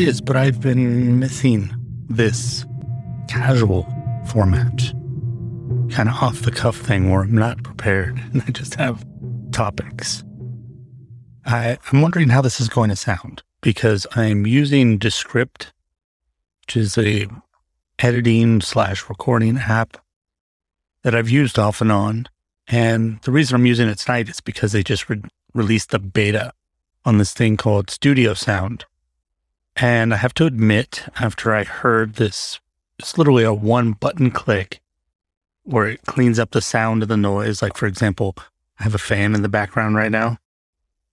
it is, but I've been missing this casual format, kind of off the cuff thing where I'm not prepared and I just have topics. I, I'm wondering how this is going to sound because I'm using Descript, which is a editing slash recording app that I've used off and on. And the reason I'm using it tonight is because they just re- released the beta on this thing called Studio Sound. And I have to admit, after I heard this, it's literally a one button click where it cleans up the sound of the noise. Like, for example, I have a fan in the background right now,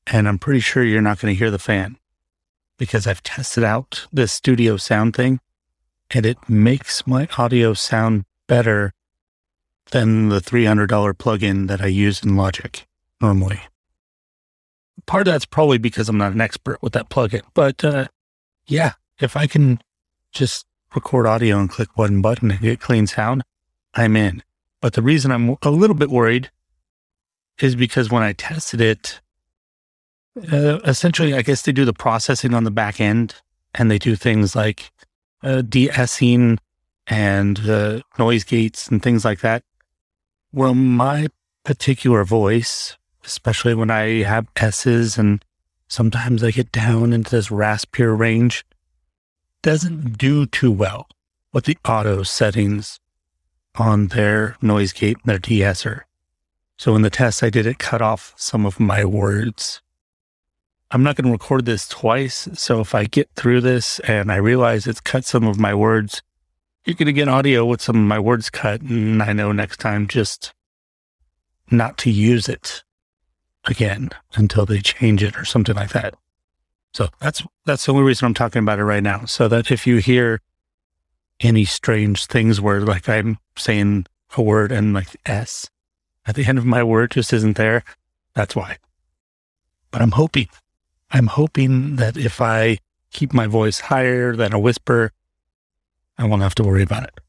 and I'm pretty sure you're not going to hear the fan because I've tested out this studio sound thing and it makes my audio sound better than the $300 plugin that I use in Logic normally. Part of that's probably because I'm not an expert with that plugin, but uh, yeah, if I can just record audio and click one button and get clean sound, I'm in. But the reason I'm a little bit worried is because when I tested it, uh, essentially, I guess they do the processing on the back end and they do things like uh, de-essing and uh, noise gates and things like that. Well, my particular voice, especially when I have S's and sometimes I get down into this raspier range, doesn't do too well with the auto settings on their noise gate and their de-esser. So in the test I did, it cut off some of my words. I'm not going to record this twice. So if I get through this and I realize it's cut some of my words, you're going to get audio with some of my words cut. And I know next time just not to use it again until they change it or something like that. So that's that's the only reason I'm talking about it right now. So that if you hear any strange things where like I'm saying a word and like S at the end of my word just isn't there, that's why. But I'm hoping, I'm hoping that if I keep my voice higher than a whisper, I won't have to worry about it.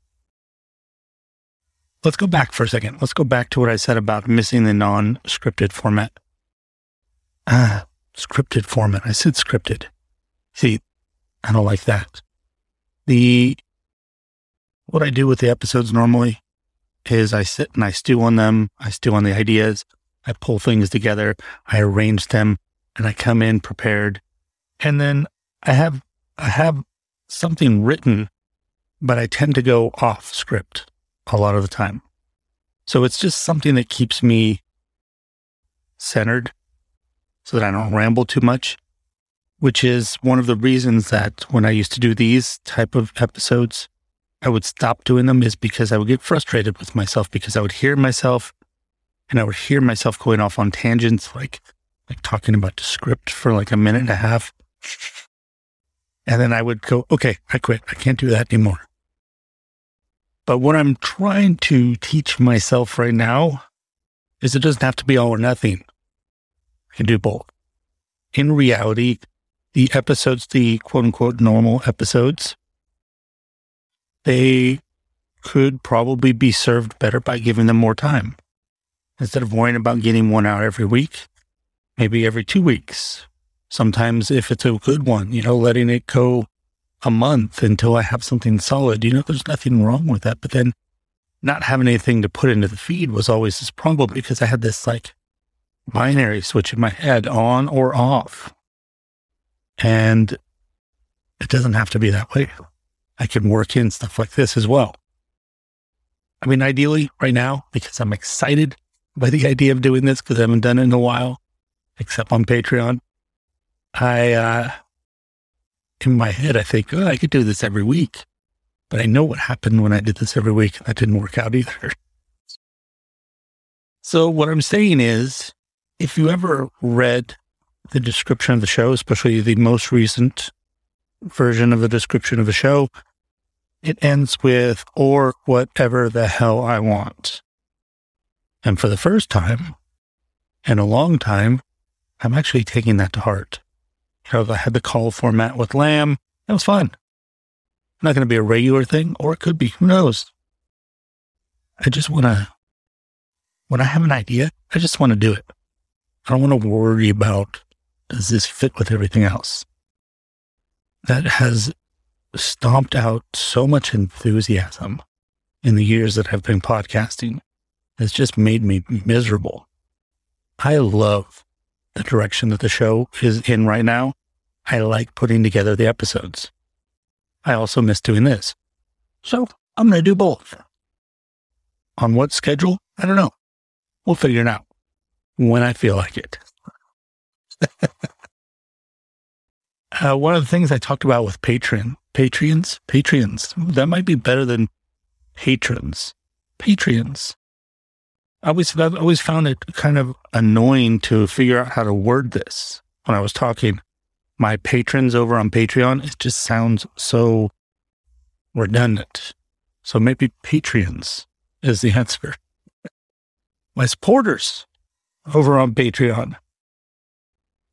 Let's go back for a second. Let's go back to what I said about missing the non scripted format. Ah, scripted format. I said scripted. See, I don't like that. The what I do with the episodes normally is I sit and I stew on them. I stew on the ideas. I pull things together. I arrange them and I come in prepared. And then I have, I have something written, but I tend to go off script a lot of the time. So it's just something that keeps me centered so that I don't ramble too much, which is one of the reasons that when I used to do these type of episodes, I would stop doing them is because I would get frustrated with myself because I would hear myself and I would hear myself going off on tangents, like, like talking about the script for like a minute and a half. And then I would go, okay, I quit. I can't do that anymore. But what I'm trying to teach myself right now is it doesn't have to be all or nothing can do both. In reality, the episodes, the quote unquote normal episodes, they could probably be served better by giving them more time. Instead of worrying about getting one out every week, maybe every two weeks. Sometimes, if it's a good one, you know, letting it go a month until I have something solid. You know, there's nothing wrong with that. But then not having anything to put into the feed was always this problem because I had this like binary switch in my head on or off. And it doesn't have to be that way. I can work in stuff like this as well. I mean, ideally, right now, because I'm excited by the idea of doing this because I haven't done it in a while, except on Patreon. I, uh, in my head, I think, oh, I could do this every week. But I know what happened when I did this every week. And that didn't work out either. So, what I'm saying is, if you ever read the description of the show, especially the most recent version of the description of the show, it ends with, or whatever the hell I want. And for the first time in a long time, I'm actually taking that to heart. You know, I had the call format with Lamb. That was fun. Not going to be a regular thing, or it could be. Who knows? I just want to, when I have an idea, I just want to do it. I don't want to worry about does this fit with everything else? that has stomped out so much enthusiasm in the years that I've been podcasting has just made me miserable. I love the direction that the show is in right now. I like putting together the episodes. I also miss doing this. So I'm going to do both. On what schedule? I don't know. We'll figure it out when I feel like it. uh, one of the things I talked about with Patreon, Patreons, Patreons, that might be better than patrons, Patreons. I always, I've always found it kind of annoying to figure out how to word this when I was talking. My patrons over on Patreon, it just sounds so redundant. So maybe Patreons is the answer. My supporters over on Patreon.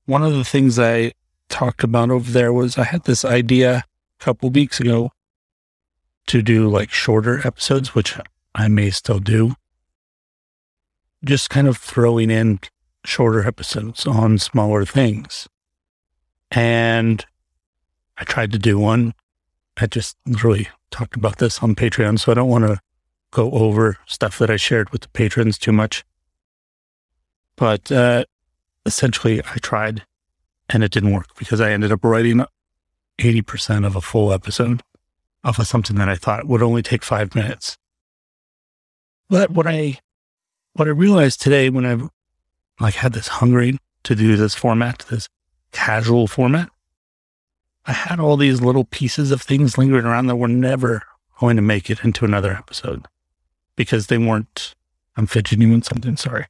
One of the things I talked about over there was I had this idea a couple weeks ago to do like shorter episodes, which I may still do just kind of throwing in shorter episodes on smaller things. And I tried to do one. I just really talked about this on Patreon, so I don't want to go over stuff that I shared with the patrons too much. But uh, essentially, I tried and it didn't work because I ended up writing 80% of a full episode off of something that I thought would only take five minutes. But what I what I realized today when I like had this hungering to do this format, this casual format, I had all these little pieces of things lingering around that were never going to make it into another episode because they weren't. I'm fidgeting with something. Sorry.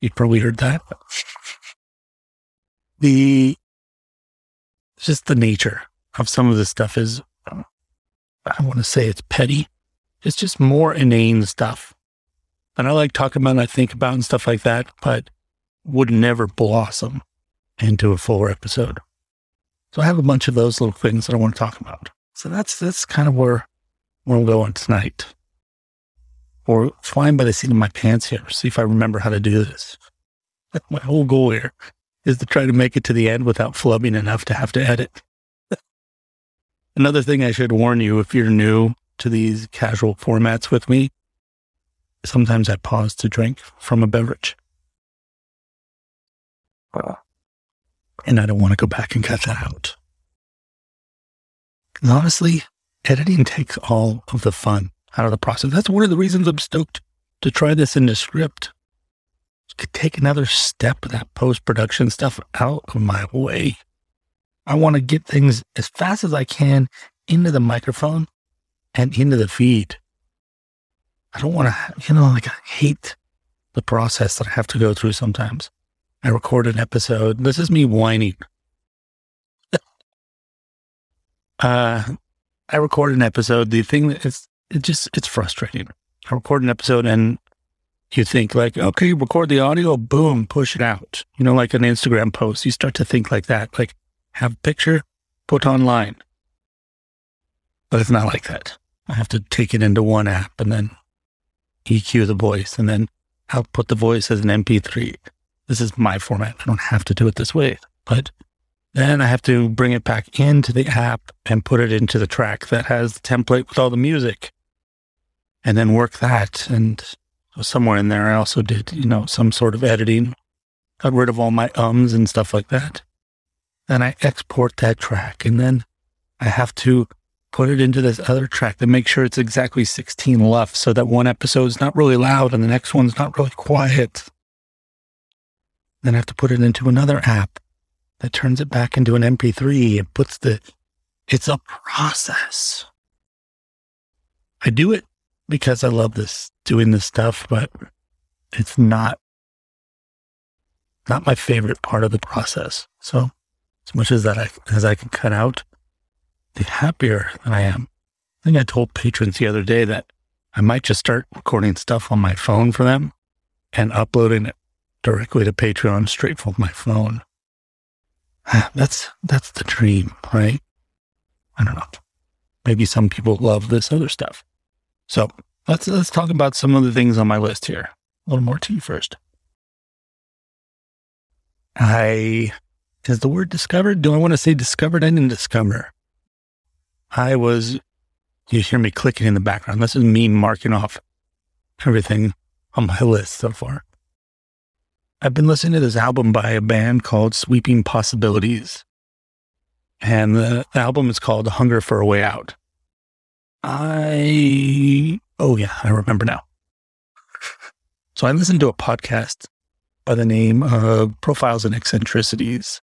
You probably heard that. The just the nature of some of this stuff is, I want to say it's petty. It's just more inane stuff and I like talking about and I think about and stuff like that, but would never blossom into a fuller episode. So I have a bunch of those little things that I want to talk about. So that's that's kind of where where I'm going tonight. Or flying by the seat of my pants here, see if I remember how to do this. My whole goal here is to try to make it to the end without flubbing enough to have to edit. Another thing I should warn you if you're new to these casual formats with me Sometimes I pause to drink from a beverage. And I don't want to go back and cut that out. And honestly, editing takes all of the fun out of the process. That's one of the reasons I'm stoked to try this in the script. Could take another step of that post production stuff out of my way. I want to get things as fast as I can into the microphone and into the feed. I don't want to, you know, like I hate the process that I have to go through sometimes. I record an episode. This is me whining. uh, I record an episode. The thing that it's, it just, it's frustrating. I record an episode and you think like, okay, record the audio, boom, push it out. You know, like an Instagram post, you start to think like that, like have a picture, put online. But it's not like that. I have to take it into one app and then EQ the voice and then output the voice as an MP3. This is my format. I don't have to do it this way, but then I have to bring it back into the app and put it into the track that has the template with all the music and then work that. And somewhere in there, I also did, you know, some sort of editing, got rid of all my ums and stuff like that. Then I export that track and then I have to put it into this other track to make sure it's exactly 16 LUFS so that one episode's not really loud and the next one's not really quiet. Then I have to put it into another app that turns it back into an MP3 and puts the, it's a process. I do it because I love this, doing this stuff, but it's not, not my favorite part of the process. So as much as that I, as I can cut out, the happier that I am. I think I told patrons the other day that I might just start recording stuff on my phone for them and uploading it directly to Patreon straight from my phone. That's that's the dream, right? I don't know. Maybe some people love this other stuff. So let's let's talk about some of the things on my list here. A little more tea first. I is the word discovered? Do I want to say discovered? I didn't discover. I was, you hear me clicking in the background. This is me marking off everything on my list so far. I've been listening to this album by a band called Sweeping Possibilities. And the, the album is called Hunger for a Way Out. I, oh yeah, I remember now. So I listened to a podcast by the name of Profiles and Eccentricities.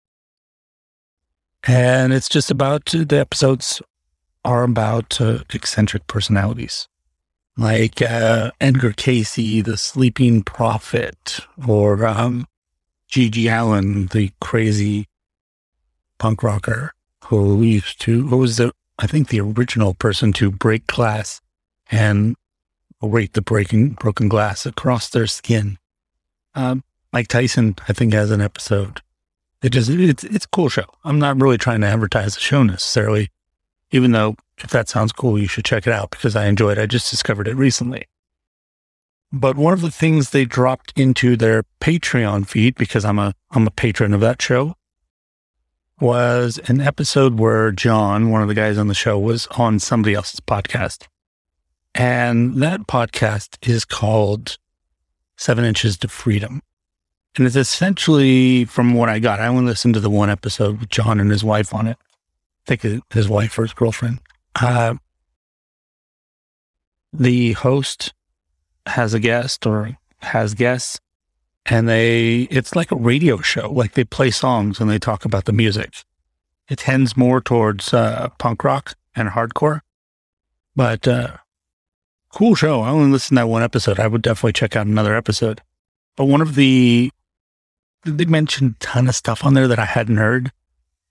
And it's just about the episodes are about uh, eccentric personalities like uh, Edgar Cayce, the sleeping prophet, or um, GG Allin, the crazy punk rocker who used to, who was the, I think the original person to break glass and rate the breaking broken glass across their skin. Um, Mike Tyson, I think, has an episode. It just, it's, it's a cool show. I'm not really trying to advertise the show necessarily, even though if that sounds cool, you should check it out because I enjoyed it. I just discovered it recently. But one of the things they dropped into their Patreon feed, because I'm a I'm a patron of that show, was an episode where John, one of the guys on the show, was on somebody else's podcast. And that podcast is called Seven Inches to Freedom. And it's essentially, from what I got, I only listened to the one episode with John and his wife on it. I think his wife or his girlfriend. Uh, the host has a guest or has guests and they it's like a radio show like they play songs and they talk about the music. It tends more towards uh, punk rock and hardcore but uh, cool show. I only listened to that one episode. I would definitely check out another episode. But one of the they mentioned a ton of stuff on there that i hadn't heard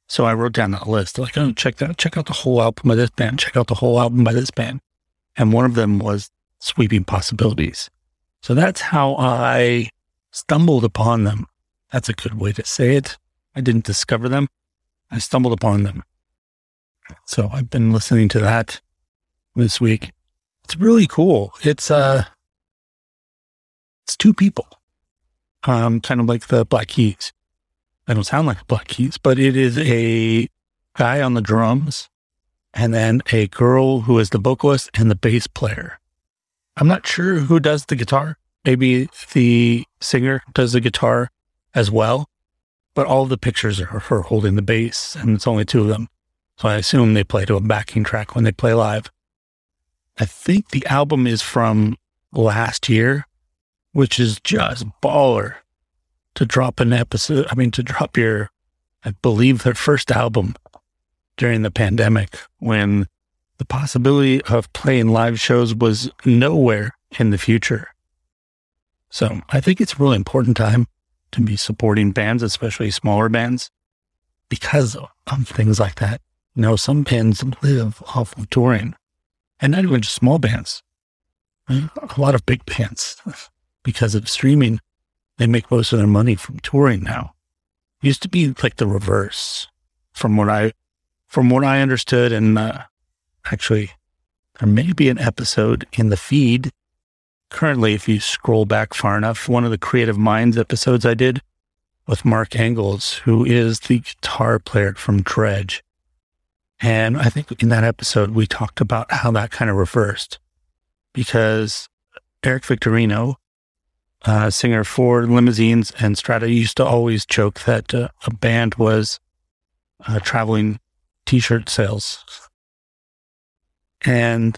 so I wrote down that list, like, oh, check that, check out the whole album by this band, check out the whole album by this band. And one of them was Sweeping Possibilities. So that's how I stumbled upon them. That's a good way to say it. I didn't discover them. I stumbled upon them. So I've been listening to that this week. It's really cool. It's uh it's two people. Um, kind of like the Black Keys. I don't sound like Black Keys, but it is a guy on the drums and then a girl who is the vocalist and the bass player. I'm not sure who does the guitar. Maybe the singer does the guitar as well, but all the pictures are her holding the bass and it's only two of them. So I assume they play to a backing track when they play live. I think the album is from last year, which is just baller to drop an episode. I mean, to drop your, I believe, their first album during the pandemic when the possibility of playing live shows was nowhere in the future. So I think it's a really important time to be supporting bands, especially smaller bands, because of things like that. You know, some bands live off of touring and not even just small bands, a lot of big bands because of streaming they make most of their money from touring now. It used to be like the reverse from what I, from what I understood. And uh, actually, there may be an episode in the feed currently, if you scroll back far enough, one of the Creative Minds episodes I did with Mark Engles, who is the guitar player from Dredg. And I think in that episode, we talked about how that kind of reversed because Eric Victorino uh, singer for Limousines and Strata used to always joke that uh, a band was uh, traveling t-shirt sales. And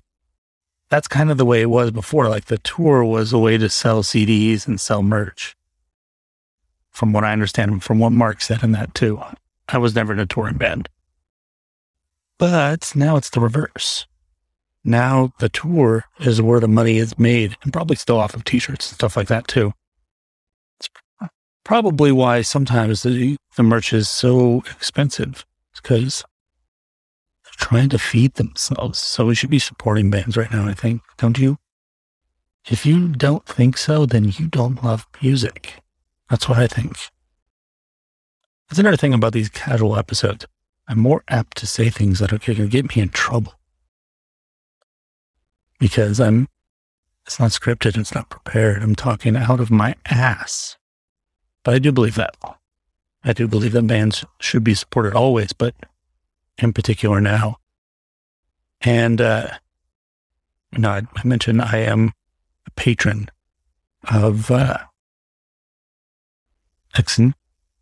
that's kind of the way it was before. Like the tour was a way to sell CDs and sell merch. From what I understand, from what Mark said in that too. I was never in a touring band. But now it's the reverse now the tour is where the money is made and probably still off of t-shirts and stuff like that too. It's probably why sometimes the, the merch is so expensive. Because trying to feed themselves. So we should be supporting bands right now, I think. Don't you? If you don't think so, then you don't love music. That's what I think. That's another thing about these casual episodes. I'm more apt to say things that are going to get me in trouble because I'm, it's not scripted, it's not prepared. I'm talking out of my ass. But I do believe that. I do believe that bands should be supported always, but in particular now. And, uh, you know, I, I mentioned I am a patron of, uh, Exen,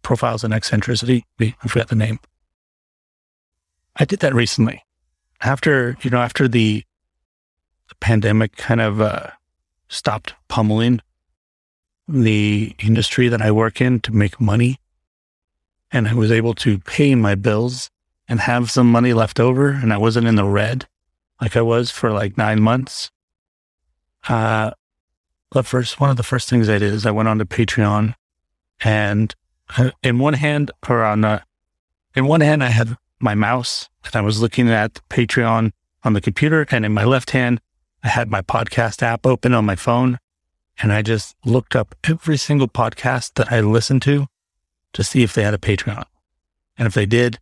Profiles in Eccentricity. I forgot the name. I did that recently. After, you know, after the, the pandemic kind of uh, stopped pummeling the industry that I work in to make money, and I was able to pay my bills and have some money left over, and I wasn't in the red like I was for like nine months. Uh, the first one of the first things I did is I went on to Patreon, and uh, in one hand, or on the, in one hand, I had my mouse and I was looking at Patreon on the computer, and in my left hand, I had my podcast app open on my phone, and I just looked up every single podcast that I listened to to see if they had a Patreon. And if they did,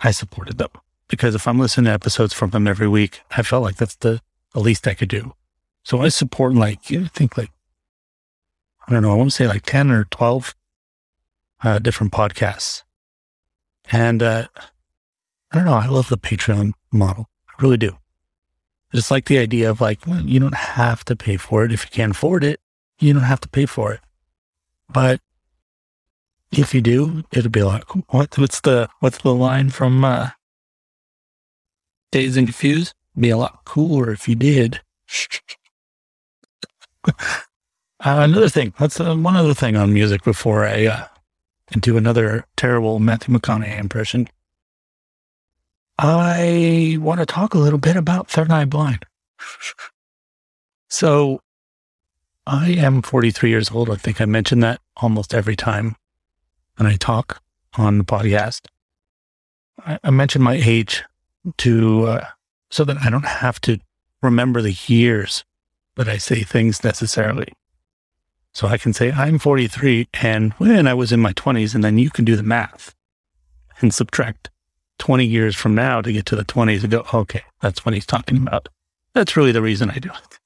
I supported them because if I'm listening to episodes from them every week, I felt like that's the, the least I could do. So I support like, I think like, I don't know, I want to say like 10 or 12 uh, different podcasts. And uh, I don't know, I love the Patreon model. I really do. I just like the idea of like, you don't have to pay for it. If you can't afford it, you don't have to pay for it. But if you do, it'll be like, what, what's the, what's the line from, uh, Dazed and Confused? Be a lot cooler if you did. uh, another thing. That's uh, one other thing on music before I uh, do another terrible Matthew McConaughey impression. I want to talk a little bit about Third Eye Blind. so, I am 43 years old. I think I mention that almost every time when I talk on the podcast. I, I mention my age to uh, so that I don't have to remember the years that I say things necessarily. So I can say I'm 43 and when I was in my 20s, and then you can do the math and subtract 20 years from now to get to the 20s and go, okay, that's what he's talking about. That's really the reason I do it.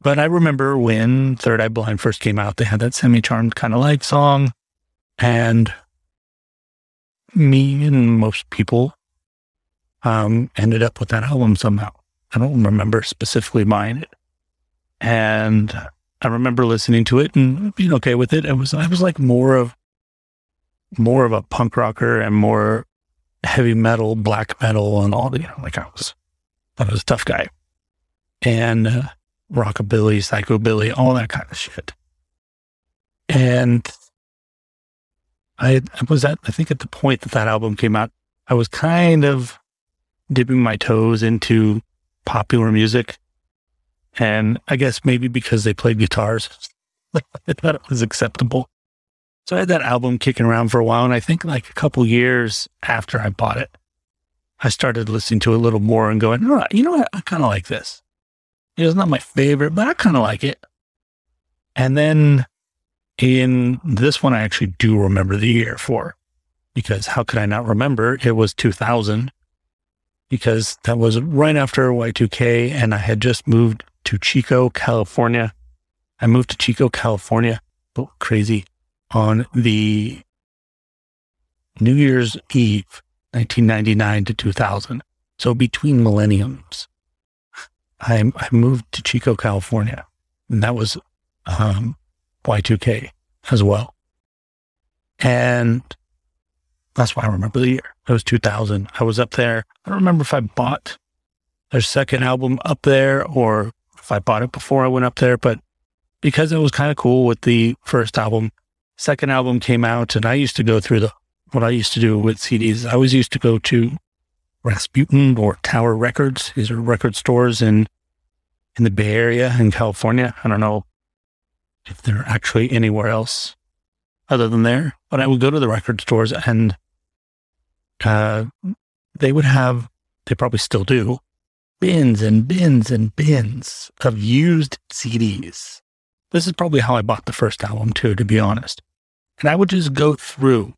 But I remember when Third Eye Blind first came out, they had that semi charmed kind of light song. And me and most people um, ended up with that album somehow. I don't remember specifically buying it. And I remember listening to it and being okay with it. It was I was like more of more of a punk rocker and more heavy metal, black metal, and all the you know, like I was I was a tough guy. And uh, rockabilly, psychobilly, all that kind of shit. And I, I was at I think at the point that that album came out, I was kind of dipping my toes into popular music and I guess maybe because they played guitars, I thought it was acceptable. So I had that album kicking around for a while. And I think like a couple years after I bought it, I started listening to it a little more and going, oh, you know what? I kind of like this. It's not my favorite, but I kind of like it. And then in this one, I actually do remember the year for because how could I not remember? It was 2000 because that was right after Y2K and I had just moved to Chico, California. I moved to Chico, California, but crazy on the New Year's Eve, 1999 to 2000. So between millenniums, I, I moved to Chico, California, and that was um, Y2K as well. And that's why I remember the year. It was 2000. I was up there. I don't remember if I bought their second album up there or if I bought it before I went up there, but because it was kind of cool with the first album, second album came out and I used to go through the, what I used to do with CDs. I always used to go to Rasputin or Tower Records. These are record stores in, in the Bay Area in California. I don't know if they're actually anywhere else other than there, but I would go to the record stores and, uh, they would have, they probably still do, bins and bins and bins of used CDs. This is probably how I bought the first album too, to be honest. And I would just go through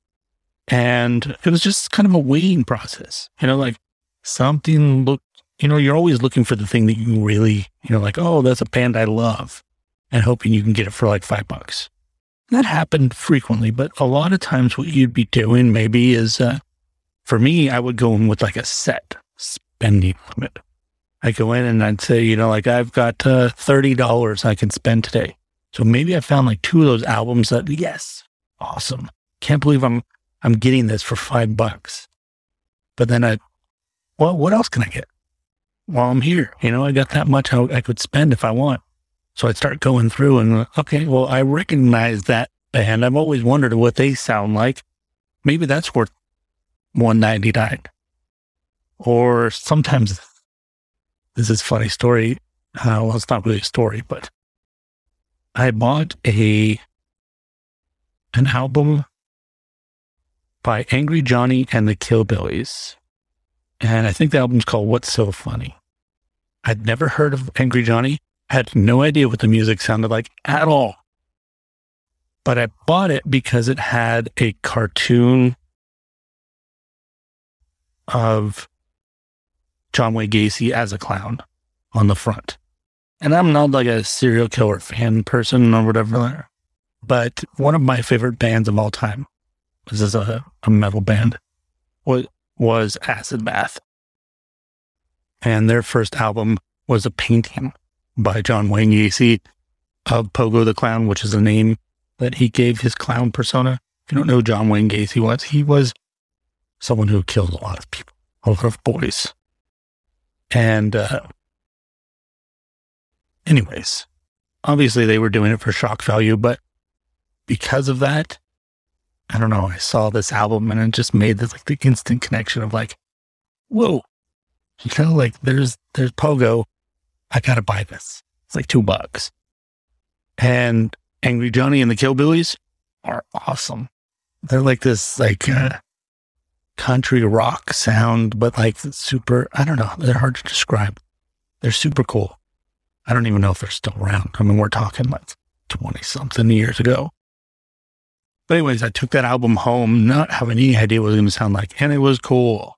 and it was just kind of a waiting process, you know, like something looked, you know, you're always looking for the thing that you really, you know, like, oh, that's a band I love and hoping you can get it for like five bucks. that happened frequently, but a lot of times what you'd be doing maybe is, uh, for me, I would go in with like a set spending limit. I go in and I'd say, you know, like I've got uh, $30 I can spend today. So maybe I found like two of those albums that, yes, awesome. Can't believe I'm, I'm getting this for five bucks. But then I, well, what else can I get? While I'm here, you know, I got that much I, I could spend if I want. So I'd start going through and, okay, well, I recognize that band. I've always wondered what they sound like. Maybe that's worth 199 or sometimes this is funny story. Uh, well, it's not really a story, but I bought a an album by Angry Johnny and the Killbillies. And I think the album's called What's So Funny. I'd never heard of Angry Johnny, had no idea what the music sounded like at all. But I bought it because it had a cartoon of John Wayne Gacy as a clown on the front. And I'm not like a serial killer fan person or whatever, but one of my favorite bands of all time, this is a, a metal band, was, was Acid Bath. And their first album was a painting by John Wayne Gacy of Pogo the Clown, which is a name that he gave his clown persona. If you don't know John Wayne Gacy was, he was someone who killed a lot of people, a lot of boys. And, uh, anyways, obviously they were doing it for shock value, but because of that, I don't know. I saw this album and it just made this like the instant connection of like, whoa, you know, like there's there's Pogo. I gotta buy this. It's like two bucks. And Angry Johnny and the Killbillies are awesome. They're like this like uh, country rock sound, but like super, I don't know. They're hard to describe. They're super cool. I don't even know if they're still around. I mean, we're talking like 20 something years ago. But anyways, I took that album home, not having any idea what it was going to sound like, and it was cool.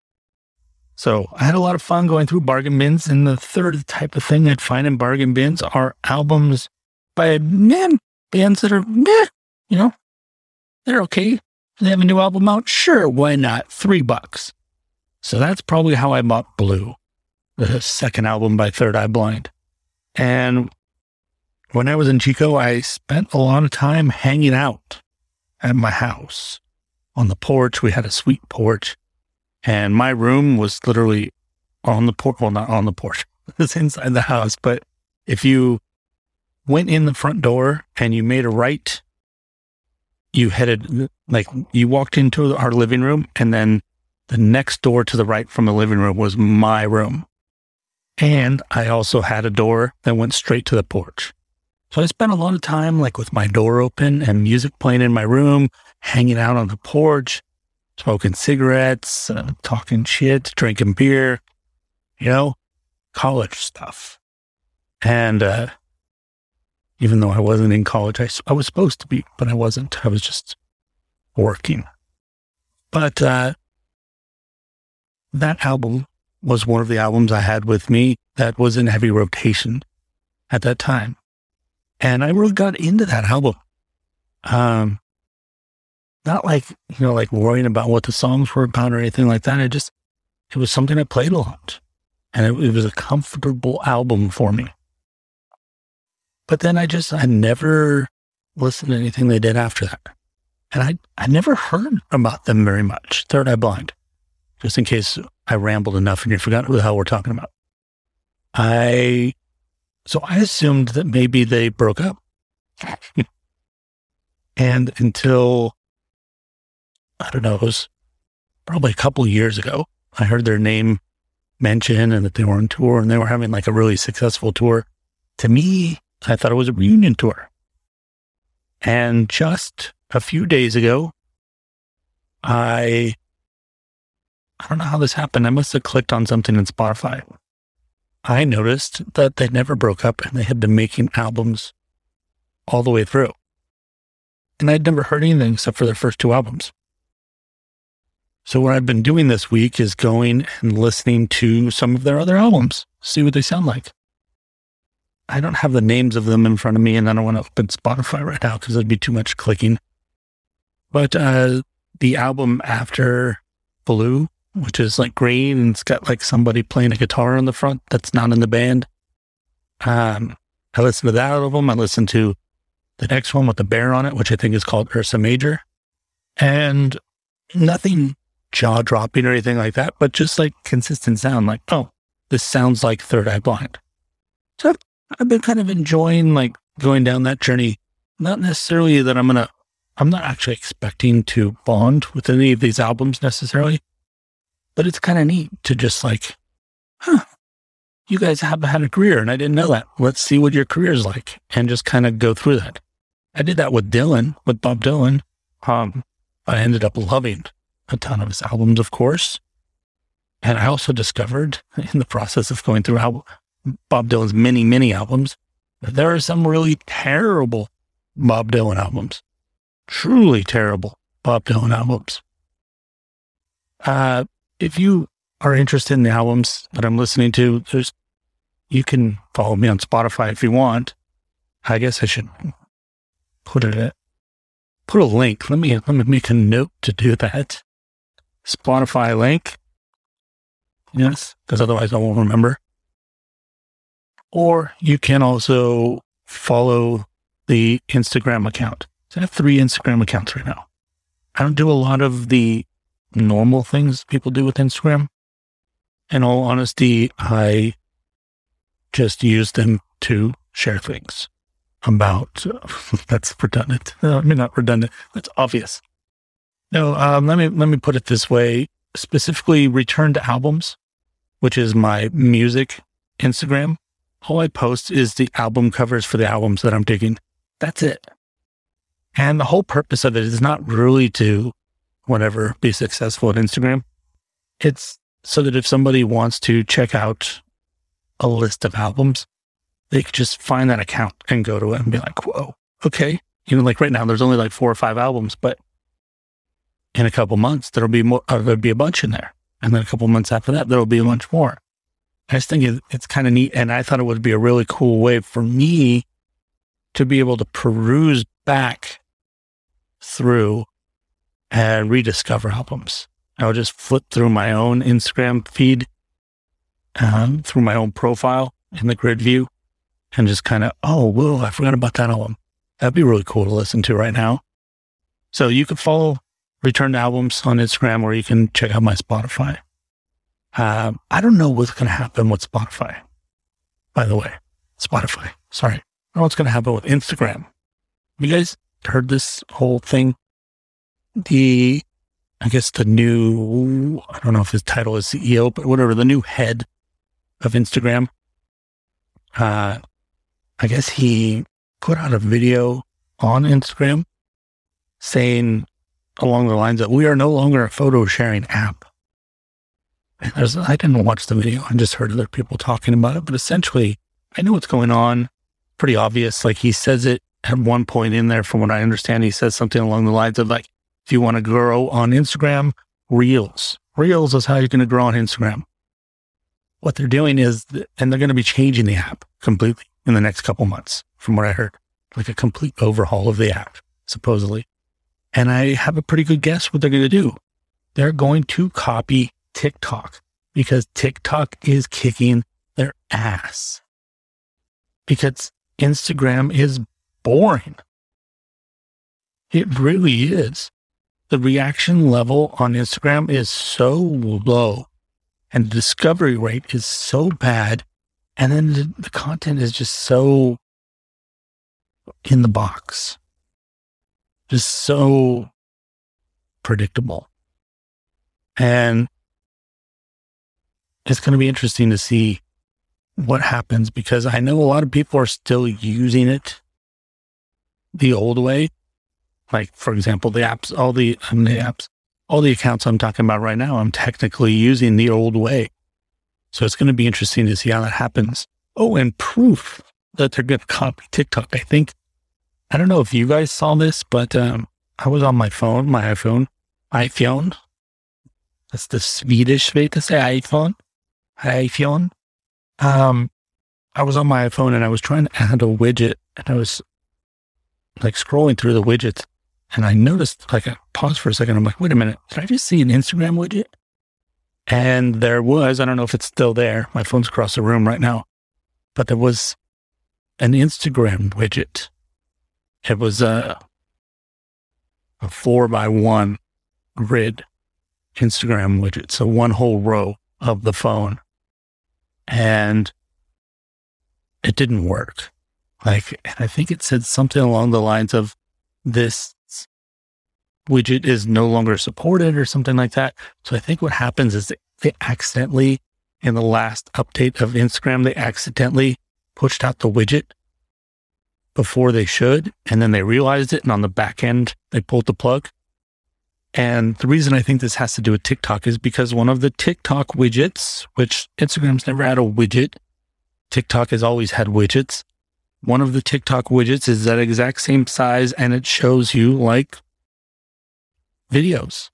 So I had a lot of fun going through bargain bins. And the third type of thing I'd find in bargain bins are albums by men, bands that are meh, you know, they're okay. They have a new album out? Sure, why not? Three bucks. So that's probably how I bought Blue, the second album by Third Eye Blind. And when I was in Chico, I spent a lot of time hanging out at my house. On the porch, we had a sweet porch, and my room was literally on the porch. Well, not on the porch, it's inside the house. But if you went in the front door and you made a right you headed like you walked into our living room and then the next door to the right from the living room was my room. And I also had a door that went straight to the porch. So I spent a lot of time like with my door open and music playing in my room, hanging out on the porch, smoking cigarettes, uh, talking shit, drinking beer, you know, college stuff. And uh, even though I wasn't in college. I, I was supposed to be, but I wasn't. I was just working. But uh, that album was one of the albums I had with me that was in heavy rotation at that time. And I really got into that album. Um, not like, you know, like worrying about what the songs were about or anything like that. I just, it was something I played a lot. And it, it was a comfortable album for me. But then I just, I never listened to anything they did after that. And I, I never heard about them very much. Third Eye Blind, just in case I rambled enough and you forgot who the hell we're talking about. I, so I assumed that maybe they broke up. and until, I don't know, it was probably a couple years ago, I heard their name mentioned and that they were on tour and they were having like a really successful tour. To me, I thought it was a reunion tour. And just a few days ago, I I don't know how this happened. I must have clicked on something in Spotify. I noticed that they never broke up and they had been making albums all the way through. And I'd never heard anything except for their first two albums. So what I've been doing this week is going and listening to some of their other albums, see what they sound like. I don't have the names of them in front of me, and I don't want to open Spotify right now because it'd be too much clicking. But uh, the album after Blue, which is like green and it's got like somebody playing a guitar on the front that's not in the band. Um, I listened to that album. I listened to the next one with the bear on it, which I think is called Ursa Major. And nothing jaw dropping or anything like that, but just like consistent sound. Like, oh, this sounds like Third Eye Blind. So I've, I've been kind of enjoying like going down that journey. Not necessarily that I'm going to, I'm not actually expecting to bond with any of these albums necessarily, but it's kind of neat to just like, huh, you guys have had a career and I didn't know that. Let's see what your career is like and just kind of go through that. I did that with Dylan, with Bob Dylan. Um, I ended up loving a ton of his albums, of course. And I also discovered in the process of going through album, Bob Dylan's many, many albums that there are some really terrible Bob Dylan albums. Truly terrible Bob Dylan albums. Uh, if you are interested in the albums that I'm listening to, there's you can follow me on Spotify if you want. I guess I should put it put a link. Let me let me make a note to do that. Spotify link. Yes, because otherwise I won't remember. Or you can also follow the Instagram account. So I have three Instagram accounts right now. I don't do a lot of the normal things people do with Instagram. In all honesty, I just use them to share things about. That's redundant. I mean, not redundant. That's obvious. No, um, let me let me put it this way. Specifically, return to albums, which is my music Instagram. All I post is the album covers for the albums that I'm digging. That's it. And the whole purpose of it is not really to whatever be successful at Instagram. It's so that if somebody wants to check out a list of albums, they could just find that account and go to it and be like, whoa, okay. You know, like right now, there's only like four or five albums, but in a couple months, there'll be more, uh, there'll be a bunch in there. And then a couple months after that, there'll be a bunch more. I just think it's kind of neat. And I thought it would be a really cool way for me to be able to peruse back through and rediscover albums. I would just flip through my own Instagram feed, um, through my own profile in the grid view and just kind of, oh, whoa, I forgot about that album. That'd be really cool to listen to right now. So you can follow Return to Albums on Instagram or you can check out my Spotify. Uh, I don't know what's going to happen with Spotify, by the way. Spotify, sorry. I don't know what's going to happen with Instagram. You guys heard this whole thing? The, I guess the new, I don't know if his title is CEO, but whatever, the new head of Instagram, uh, I guess he put out a video on Instagram saying along the lines that we are no longer a photo sharing app. And I didn't watch the video. I just heard other people talking about it, but essentially I know what's going on. Pretty obvious. Like he says it at one point in there, from what I understand, he says something along the lines of like, if you want to grow on Instagram, reels. Reels is how you're going to grow on Instagram. What they're doing is, and they're going to be changing the app completely in the next couple months, from what I heard, like a complete overhaul of the app, supposedly. And I have a pretty good guess what they're going to do. They're going to copy TikTok because TikTok is kicking their ass. Because Instagram is boring. It really is. The reaction level on Instagram is so low and the discovery rate is so bad and then the, the content is just so in the box, just so predictable. And it's going to be interesting to see what happens because I know a lot of people are still using it the old way. Like, for example, the apps, all the, mean, the apps, all the accounts I'm talking about right now, I'm technically using the old way. So it's going to be interesting to see how that happens. Oh, and proof that they're going to copy TikTok. I think, I don't know if you guys saw this, but um, I was on my phone, my iPhone, iPhone. That's the Swedish way to say iPhone. iPhone. Um, I was on my iPhone and I was trying to add a widget and I was like scrolling through the widgets and I noticed like I paused for a second. I'm like, wait a minute, did I just see an Instagram widget? And there was, I don't know if it's still there. My phone's across the room right now, but there was an Instagram widget. It was a, a four by one grid Instagram widget. So one whole row of the phone. And it didn't work. Like, I think it said something along the lines of this widget is no longer supported or something like that. So I think what happens is they accidentally, in the last update of Instagram, they accidentally pushed out the widget before they should. And then they realized it. And on the back end, they pulled the plug. And the reason I think this has to do with TikTok is because one of the TikTok widgets, which Instagram's never had a widget, TikTok has always had widgets. One of the TikTok widgets is that exact same size and it shows you like videos.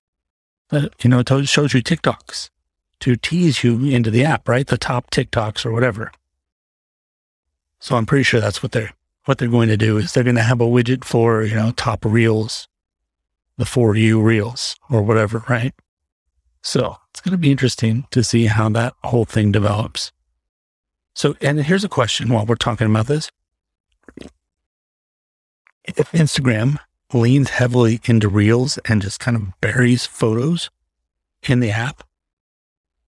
Uh, you know, it shows you TikToks to tease you into the app, right? The top TikToks or whatever. So I'm pretty sure that's what they're what they're going to do is they're going to have a widget for, you know, top reels the for you reels or whatever, right? So it's going to be interesting to see how that whole thing develops. So, and here's a question while we're talking about this. If Instagram leans heavily into reels and just kind of buries photos in the app,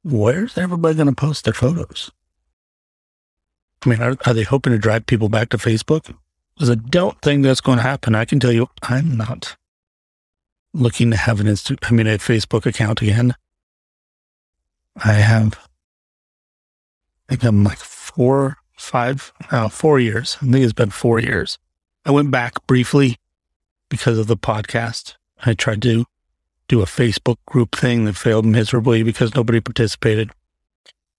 where's everybody going to post their photos? I mean, are, are they hoping to drive people back to Facebook? Because I don't think that's going to happen. I can tell you, I'm not looking to have an Insta, I mean, a Facebook account again. I have, I think I'm like four, five, uh, four years. I think it's been four years. I went back briefly because of the podcast. I tried to do a Facebook group thing that failed miserably because nobody participated.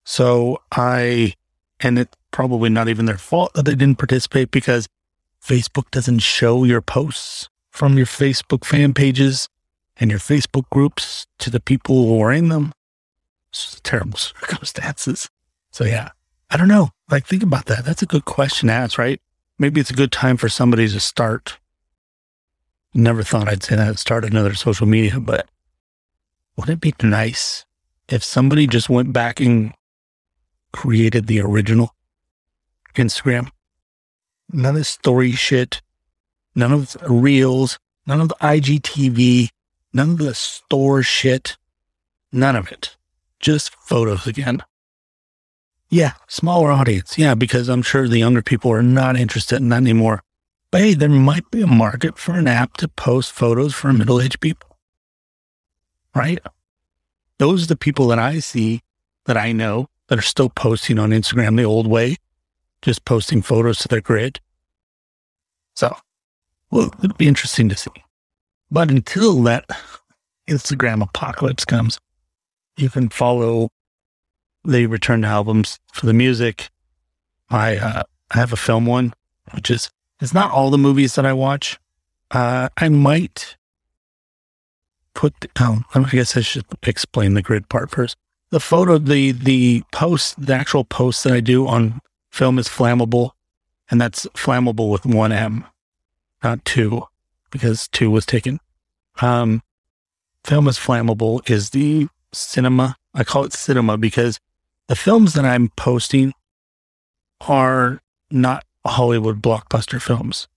So I, and it's probably not even their fault that they didn't participate because Facebook doesn't show your posts from your Facebook fan pages and your Facebook groups to the people who are in them. It's terrible circumstances. So yeah, I don't know. Like think about that. That's a good question to ask, right? Maybe it's a good time for somebody to start. Never thought I'd say that, start another social media, but wouldn't it be nice if somebody just went back and created the original Instagram? None of story shit, none of the reels, none of the IGTV, none of the store shit, none of it. Just photos again. Yeah, smaller audience. Yeah, because I'm sure the younger people are not interested in that anymore. But hey, there might be a market for an app to post photos for middle aged people. Right? Those are the people that I see that I know that are still posting on Instagram the old way, just posting photos to their grid. So, well, it'll be interesting to see. But until that Instagram apocalypse comes, you can follow the return to albums for the music. I uh, I have a film one, which is it's not all the movies that I watch. Uh, I might put. The, oh, I guess I should explain the grid part first. The photo, the the post, the actual post that I do on film is flammable, and that's flammable with one M, not two because two was taken. Um, film is flammable is the cinema. I call it cinema because the films that I'm posting are not Hollywood blockbuster films.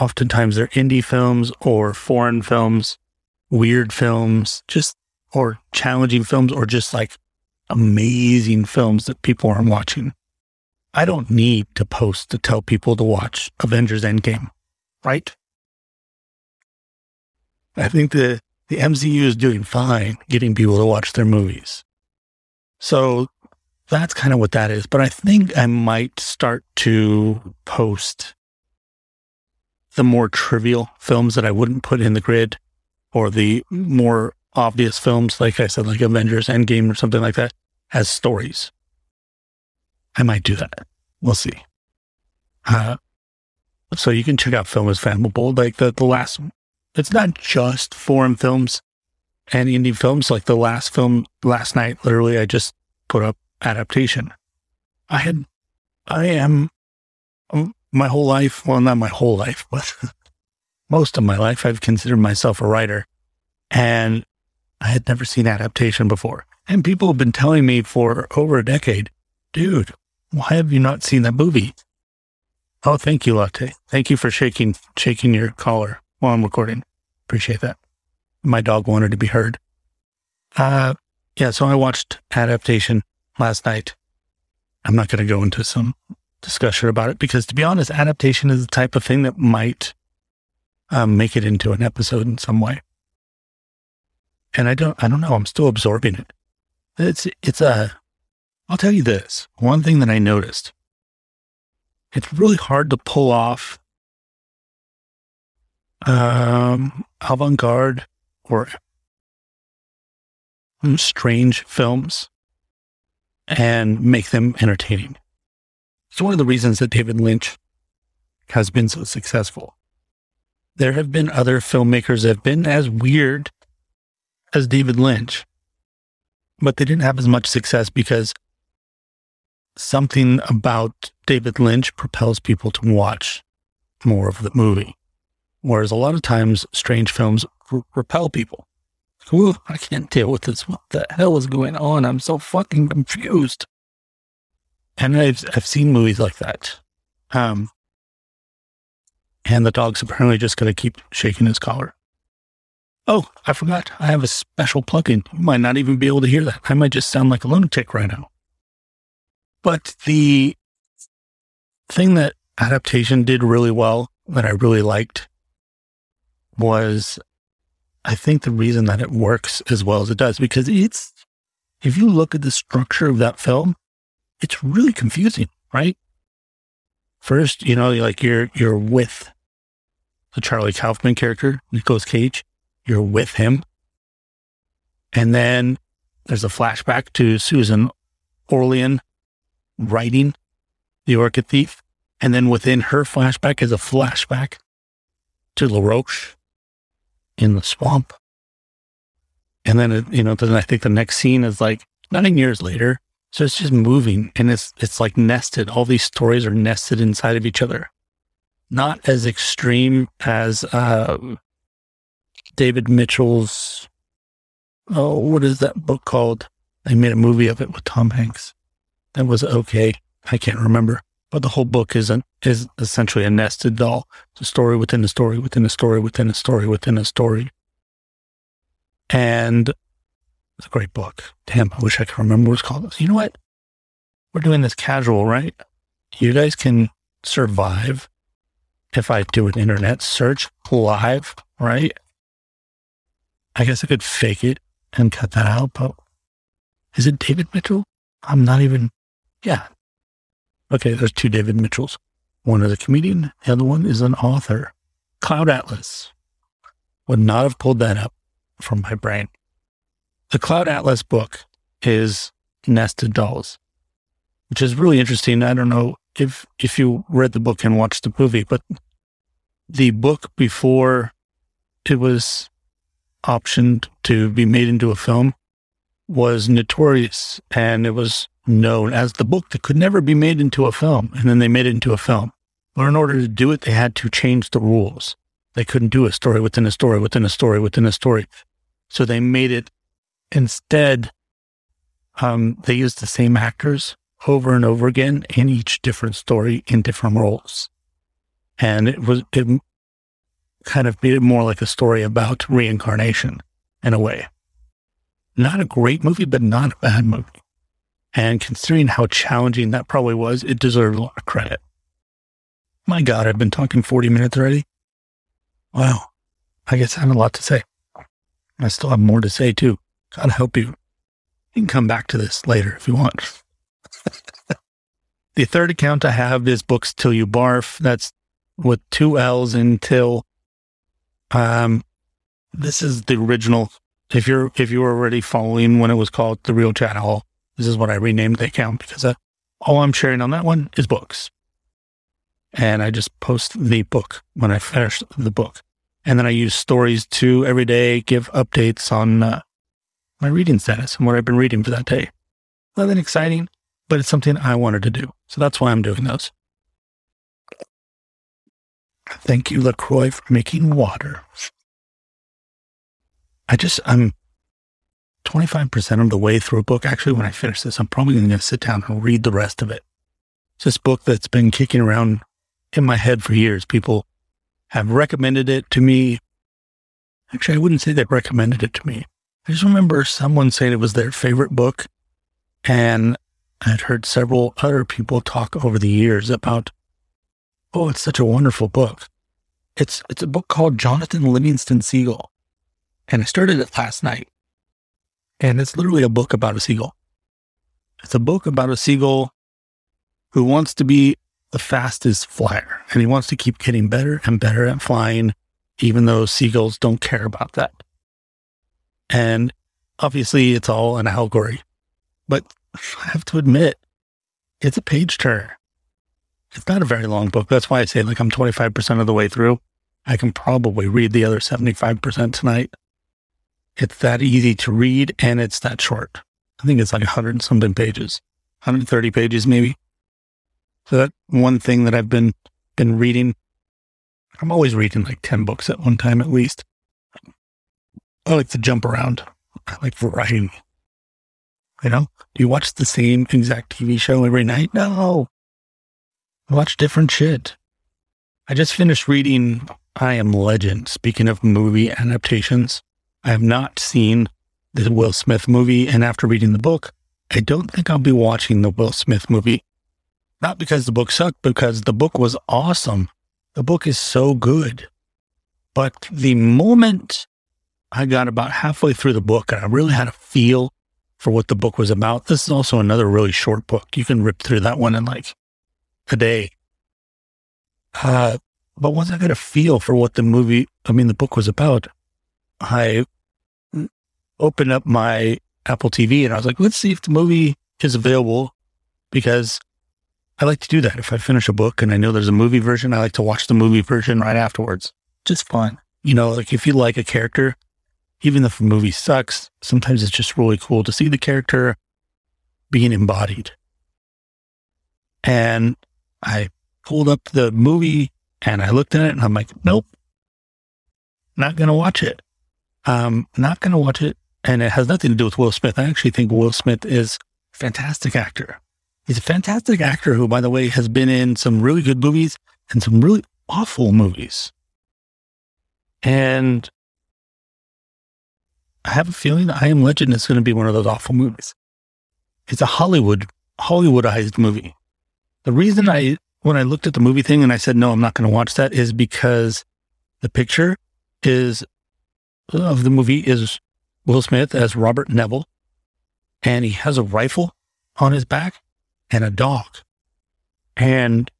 Oftentimes they're indie films or foreign films, weird films, just or challenging films or just like amazing films that people aren't watching. I don't need to post to tell people to watch Avengers Endgame, right? I think the, the MCU is doing fine getting people to watch their movies. So that's kind of what that is. But I think I might start to post the more trivial films that I wouldn't put in the grid or the more obvious films, like I said, like Avengers Endgame or something like that, as stories. I might do that. We'll see. Uh, so you can check out Film is Flammable. Like the, the last it's not just foreign films and indie films. Like the last film last night, literally, I just put up adaptation. I had I am my whole life, well, not my whole life, but most of my life, I've considered myself a writer. And I had never seen adaptation before. And people have been telling me for over a decade, dude, why have you not seen that movie? Oh, thank you, Latte. Thank you for shaking shaking your collar while I'm recording. Appreciate that. My dog wanted to be heard. Uh yeah, so I watched adaptation last night. I'm not going to go into some discussion about it because, to be honest, adaptation is the type of thing that might um, make it into an episode in some way. And I don't, I don't know. I'm still absorbing it. It's, it's a. I'll tell you this. One thing that I noticed. It's really hard to pull off um, avant-garde or strange films and make them entertaining. It's one of the reasons that David Lynch has been so successful. There have been other filmmakers that have been as weird as David Lynch, but they didn't have as much success because something about David Lynch propels people to watch more of the movie. Whereas a lot of times strange films repel people. Ooh, I can't deal with this. What the hell is going on? I'm so fucking confused. And I've I've seen movies like that. Um, and the dog's apparently just going to keep shaking his collar. Oh, I forgot. I have a special plugin. You might not even be able to hear that. I might just sound like a lunatic right now. But the thing that adaptation did really well, that I really liked, was I think the reason that it works as well as it does, because it's, if you look at the structure of that film, it's really confusing, right? First, you know, like you're, you're with the Charlie Kaufman character, Nicolas Cage, you're with him. And then there's a flashback to Susan Orlean writing The Orchid Thief. And then within her flashback is a flashback to LaRoche in the swamp. And then, it, you know, then I think the next scene is like nine years later. So it's just moving and it's, it's like nested. All these stories are nested inside of each other. Not as extreme as, uh, David Mitchell's, oh, what is that book called? They made a movie of it with Tom Hanks. That was okay. I can't remember. But the whole book is an, is essentially a nested doll. It's a story within a story within a story within a story within a story. And it's a great book. Damn, I wish I could remember what it's called. You know what? We're doing this casual, right? You guys can survive if I do an internet search live, right? I guess I could fake it and cut that out, but is it David Mitchell? I'm not even, yeah, Okay, there's two David Mitchells. One is a comedian, the other one is an author. Cloud Atlas. Would not have pulled that up from my brain. The Cloud Atlas book is Nested Dolls, which is really interesting. I don't know if if you read the book and watched the movie, but the book before it was optioned to be made into a film was notorious and it was known as the book that could never be made into a film. And then they made it into a film. But in order to do it, they had to change the rules. They couldn't do a story within a story within a story within a story. So they made it instead, um, they used the same actors over and over again in each different story in different roles. And it was, it kind of made it more like a story about reincarnation in a way. Not a great movie, but not a bad movie. And considering how challenging that probably was, it deserved a lot of credit. My God, I've been talking 40 minutes already. Wow. I guess I have a lot to say. I still have more to say too. God help you. You can come back to this later if you want. the third account I have is Books Till You Barf. That's with two L's in Till. Um, this is the original. If you're if you were already following when it was called the Real Chat Hall, this is what I renamed the account because uh, all I'm sharing on that one is books. And I just post the book when I finish the book. And then I use stories to every day give updates on uh, my reading status and what I've been reading for that day. Nothing exciting, but it's something I wanted to do. So that's why I'm doing those. Thank you, LaCroix, for making water. I just, I'm 25% of the way through a book. Actually, when I finish this, I'm probably going to sit down and read the rest of it. It's this book that's been kicking around in my head for years. People have recommended it to me. Actually, I wouldn't say they recommended it to me. I just remember someone saying it was their favorite book. And I'd heard several other people talk over the years about, oh, it's such a wonderful book. It's, it's a book called Jonathan Livingston Seagull. And I started it last night. And it's literally a book about a seagull. It's a book about a seagull who wants to be the fastest flyer and he wants to keep getting better and better at flying, even though seagulls don't care about that. And obviously, it's all an allegory. But I have to admit, it's a page turner. It's not a very long book. That's why I say, like, I'm 25% of the way through. I can probably read the other 75% tonight. It's that easy to read and it's that short. I think it's like 100 something pages, 130 pages maybe. So that one thing that I've been been reading. I'm always reading like 10 books at one time at least. I like to jump around. I like variety. You know, do you watch the same exact TV show every night? No. I watch different shit. I just finished reading I Am Legend. Speaking of movie adaptations, I have not seen the Will Smith movie. And after reading the book, I don't think I'll be watching the Will Smith movie. Not because the book sucked, because the book was awesome. The book is so good. But the moment I got about halfway through the book and I really had a feel for what the book was about. This is also another really short book. You can rip through that one in like a day. Uh, but once I got a feel for what the movie, I mean, the book was about, I opened up my Apple TV and I was like, let's see if the movie is available because I like to do that. If I finish a book and I know there's a movie version, I like to watch the movie version right afterwards. Just fun. You know, like if you like a character, even if the movie sucks, sometimes it's just really cool to see the character being embodied. And I pulled up the movie and I looked at it and I'm like, nope, not going to watch it. Um, not going to watch it. And it has nothing to do with Will Smith. I actually think Will Smith is a fantastic actor. He's a fantastic actor who, by the way, has been in some really good movies and some really awful movies. And I have a feeling I Am Legend is going to be one of those awful movies. It's a Hollywood, Hollywoodized movie. The reason I, when I looked at the movie thing and I said, no, I'm not going to watch that is because the picture is of the movie is Will Smith as Robert Neville, and he has a rifle on his back and a dog. And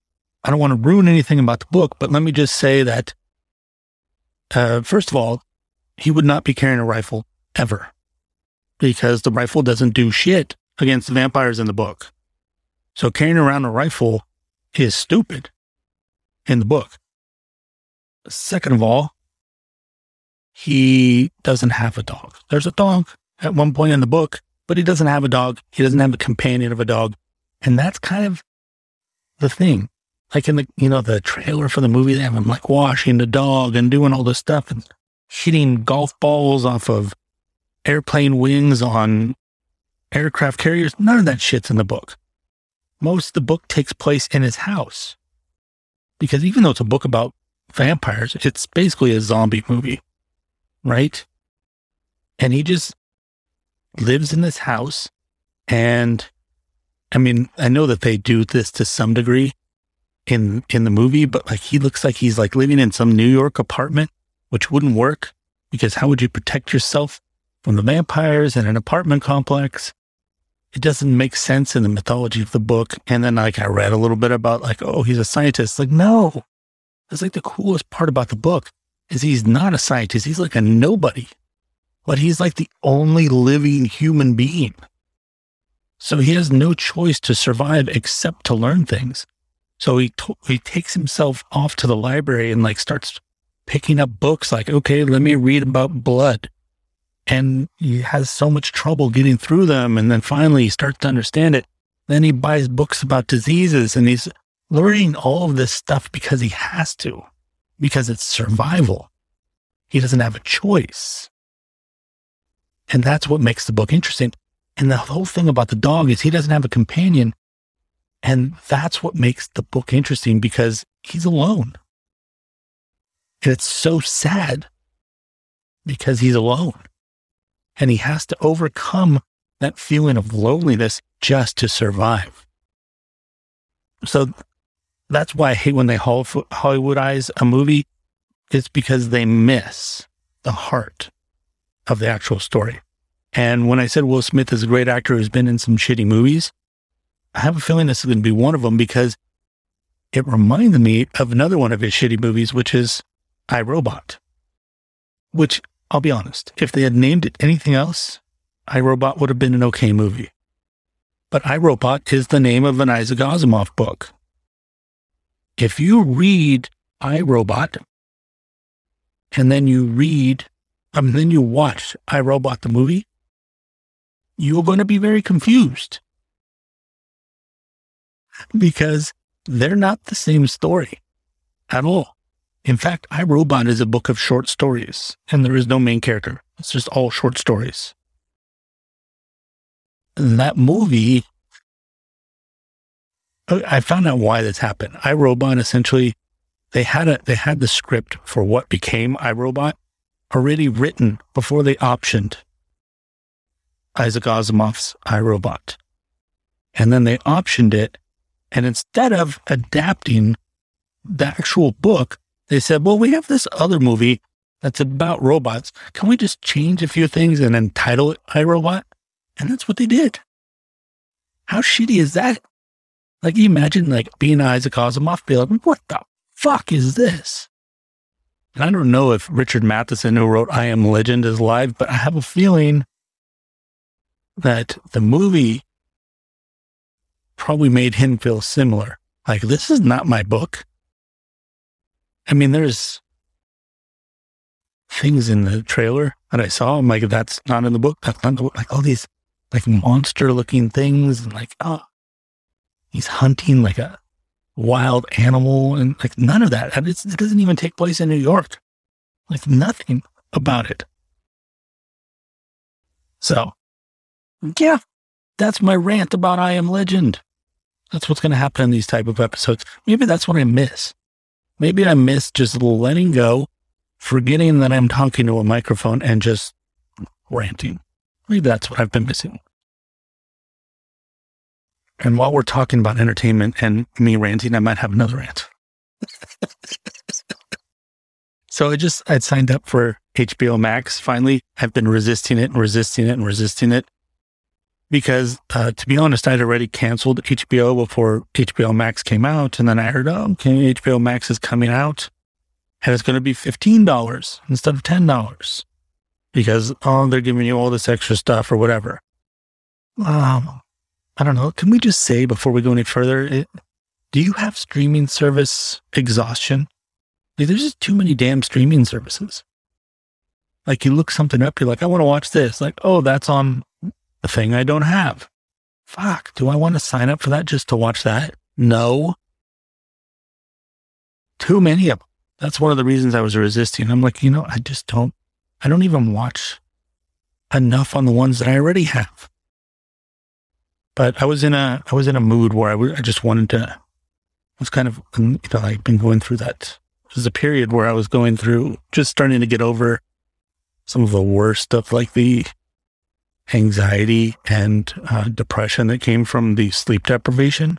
I don't want to ruin anything about the book, but let me just say that, uh, first of all, he would not be carrying a rifle ever because the rifle doesn't do shit against the vampires in the book. So carrying around a rifle is stupid in the book. Second of all, he doesn't have a dog. There's a dog at one point in the book, but he doesn't have a dog. He doesn't have a companion of a dog. And that's kind of the thing. Like in the, you know, the trailer for the movie, they have him like washing the dog and doing all this stuff and hitting golf balls off of airplane wings on aircraft carriers. None of that shit's in the book. Most of the book takes place in his house. Because even though it's a book about vampires, it's basically a zombie movie, right? And he just lives in this house. And I mean, I know that they do this to some degree in in the movie, but like he looks like he's like living in some New York apartment, which wouldn't work because how would you protect yourself from the vampires in an apartment complex. It doesn't make sense in the mythology of the book. And then like I read a little bit about like, oh, he's a scientist. Like, no. That's like the coolest part about the book is he's not a scientist. He's like a nobody, but he's like the only living human being. So he has no choice to survive except to learn things. So he, he takes himself off to the library and like starts picking up books like, okay, let me read about blood and he has so much trouble getting through them. And then finally he starts to understand it. Then he buys books about diseases and he's learning all of this stuff because he has to, because it's survival. He doesn't have a choice. And that's what makes the book interesting. And the whole thing about the dog is he doesn't have a companion. And that's what makes the book interesting because he's alone. And it's so sad because he's alone and he has to overcome that feeling of loneliness just to survive. So that's why I hate when they Hollywoodize a movie. It's because they miss the heart of the actual story. And when I said Will Smith is a great actor who's been in some shitty movies, I have a feeling this is going to be one of them because it reminded me of another one of his shitty movies, which is I Robot, which I'll be honest, if they had named it anything else, I Robot would have been an okay movie. But I Robot is the name of an Isaac Asimov book. If you read I Robot and then you read, um, then you watch I Robot the movie, you're going to be very confused because they're not the same story at all. In fact, I Robot is a book of short stories, and there is no main character. It's just all short stories. And that movie, Oh, I found out why this happened. I Robot essentially, they had a they had the script for what became I Robot already written before they optioned Isaac Asimov's I Robot, and then they optioned it, and instead of adapting the actual book, they said, well, we have this other movie that's about robots. Can we just change a few things and then title it iRobot? And that's what they did. How shitty is that? Like, you imagine like being Isaac Asimov, be like, what the fuck is this? And I don't know if Richard Matheson, who wrote I Am Legend, is live, but I have a feeling that the movie probably made him feel similar. Like, this is not my book. I mean, there's things in the trailer that I saw. I'm like, that's not in the book. That's not the book. Like all these like monster looking things and like, oh, he's hunting like a wild animal and like none of that. It's, it doesn't even take place in New York. Like nothing about it. So, yeah, that's my rant about I Am Legend. That's what's going to happen in these type of episodes. Maybe that's what I miss. Maybe I miss just letting go, forgetting that I'm talking to a microphone and just ranting. Maybe that's what I've been missing. And while we're talking about entertainment and me ranting, I might have another rant. so I just, I'd signed up for HBO Max. Finally, I've been resisting it and resisting it and resisting it because uh, to be honest, I'd already canceled HBO before HBO Max came out. And then I heard, oh, okay, HBO Max is coming out and it's going to be $15 instead of $10 because, oh, they're giving you all this extra stuff or whatever. Um, I don't know. Can we just say before we go any further, it, do you have streaming service exhaustion? Like, there's just too many damn streaming services. Like you look something up, you're like, I want to watch this. Like, oh, that's on the thing I don't have. Fuck, do I want to sign up for that just to watch that? No. Too many of them. That's one of the reasons I was resisting. I'm like, you know, I just don't, I don't even watch enough on the ones that I already have. But I was in a, I was in a mood where I, w- I just wanted to, I was kind of, you know, I've been going through that. It was a period where I was going through, just starting to get over some of the worst stuff, like the anxiety and uh, depression that came from the sleep deprivation.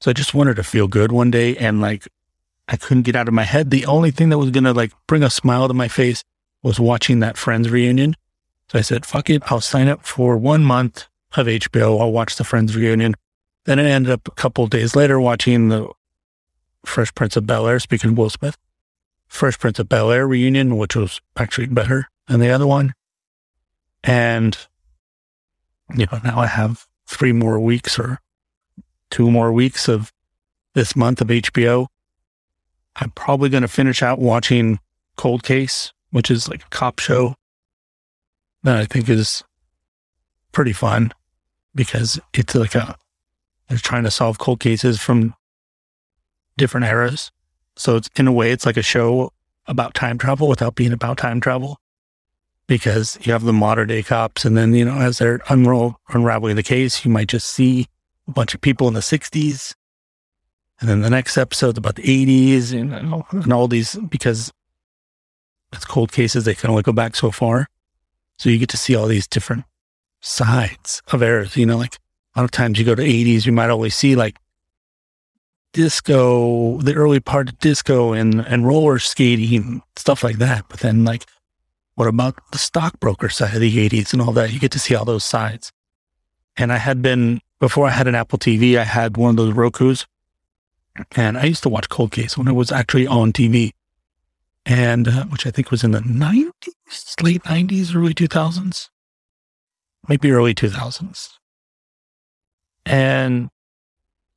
So I just wanted to feel good one day and like I couldn't get out of my head. The only thing that was going to like bring a smile to my face was watching that Friends reunion. So I said, fuck it. I'll sign up for one month of HBO. I'll watch the Friends reunion. Then I ended up a couple days later watching the Fresh Prince of Bel Air, speaking of Will Smith, Fresh Prince of Bel Air reunion, which was actually better than the other one. And you know, now I have three more weeks or two more weeks of this month of HBO. I'm probably going to finish out watching Cold Case, which is like a cop show that I think is pretty fun because it's like a They're trying to solve cold cases from different eras. So it's in a way, it's like a show about time travel without being about time travel because you have the modern day cops. And then, you know, as they're unroll, unraveling the case, you might just see a bunch of people in the 60s. And then the next episode's about the 80s and, and all these, because it's cold cases, they can only go back so far. So you get to see all these different sides of eras. You know, like a lot of times you go to 80s, you might only see like disco, the early part of disco and, and roller skating, stuff like that. But then, like, what about the stockbroker side of the 80s and all that? You get to see all those sides. And I had been, before I had an Apple TV, I had one of those Roku's. And I used to watch Cold Case when it was actually on TV. And uh, which I think was in the 90s, late 90s, early 2000s, maybe early 2000s. And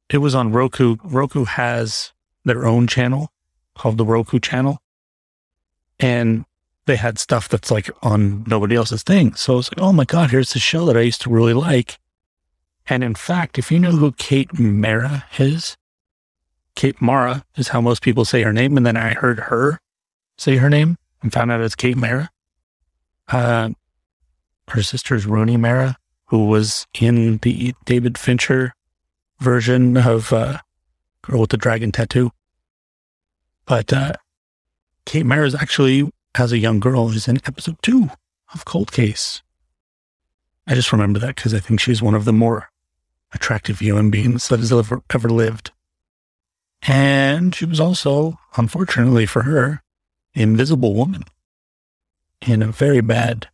it was on Roku. Roku has their own channel called the Roku channel. And they had stuff that's like on nobody else's thing. So I was like, oh my God, here's the show that I used to really like. And in fact, if you know who Kate Mara is, Kate Mara is how most people say her name. And then I heard her say her name and found out it's Kate Mara. Uh, her sister's Rooney Mara, who was in the David Fincher version of uh, Girl with the Dragon Tattoo. But uh, Kate Mara is actually, as a young girl, is in episode two of Cold Case. I just remember that because I think she's one of the more attractive human beings that has ever, ever lived. And she was also, unfortunately for her, Invisible Woman in a very bad,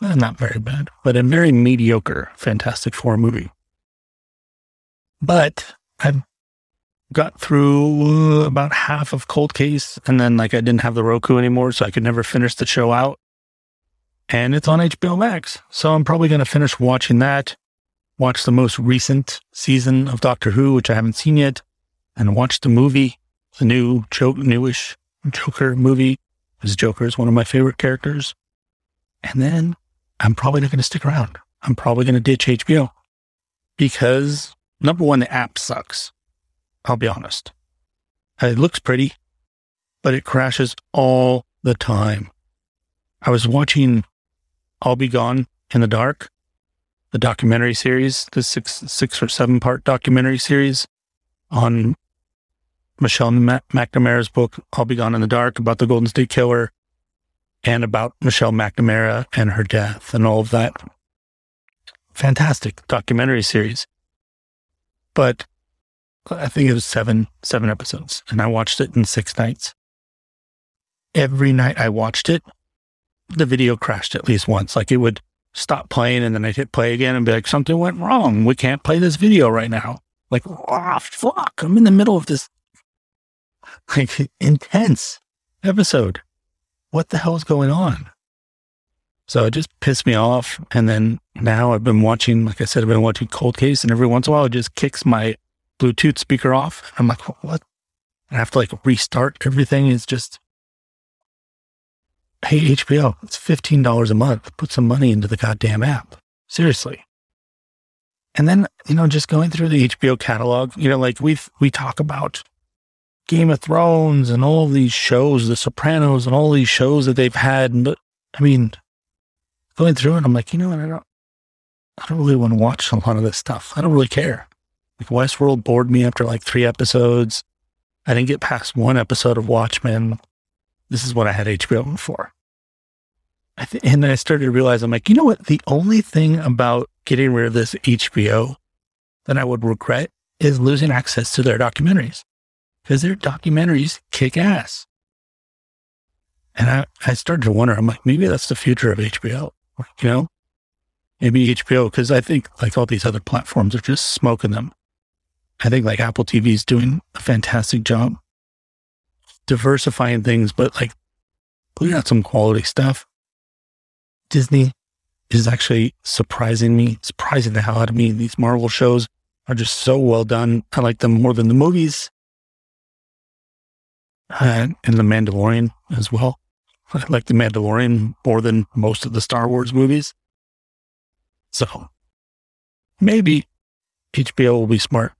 well, not very bad, but a very mediocre Fantastic Four movie. But I've got through uh, about half of Cold Case, and then like I didn't have the Roku anymore, so I could never finish the show out. And it's on HBO Max, so I'm probably going to finish watching that. Watch the most recent season of Doctor Who, which I haven't seen yet, and watch the movie, the new joke, newish Joker movie. Because Joker is one of my favorite characters. And then I'm probably not going to stick around. I'm probably going to ditch HBO because Number one, the app sucks. I'll be honest. Uh, it looks pretty, but it crashes all the time. I was watching I'll Be Gone in the Dark, the documentary series, the six, six or seven part documentary series on Michelle McNamara's book, I'll Be Gone in the Dark, about the Golden State Killer and about Michelle McNamara and her death and all of that. Fantastic documentary series but I think it was seven, seven episodes and I watched it in six nights. Every night I watched it, the video crashed at least once. Like it would stop playing and then I'd hit play again and be like, something went wrong. We can't play this video right now. Like, oh, fuck. I'm in the middle of this like intense episode. What the hell is going on? So it just pissed me off. And then now I've been watching, like I said, I've been watching Cold Case, and every once in a while it just kicks my Bluetooth speaker off. I'm like, what? I have to like restart everything. It's just, hey, HBO, it's $15 a month. Put some money into the goddamn app. Seriously. And then, you know, just going through the HBO catalog, you know, like we've, we talk about Game of Thrones and all these shows, The Sopranos and all these shows that they've had. But I mean, going through it, I'm like, you know what? I don't, I don't really want to watch a lot of this stuff. I don't really care. Like Westworld bored me after like three episodes. I didn't get past one episode of Watchmen. This is what I had HBO for. I th- and then I started to realize I'm like, you know what? The only thing about getting rid of this HBO that I would regret is losing access to their documentaries because their documentaries kick ass. And I, I started to wonder, I'm like, maybe that's the future of HBO you know, maybe HBO, because I think like all these other platforms are just smoking them. I think like Apple TV is doing a fantastic job diversifying things, but like putting out some quality stuff. Disney is actually surprising me, surprising the hell out of me. These Marvel shows are just so well done. I like them more than the movies uh, and The Mandalorian as well. I like The Mandalorian more than most of the Star Wars movies. So maybe, HBO will be smart,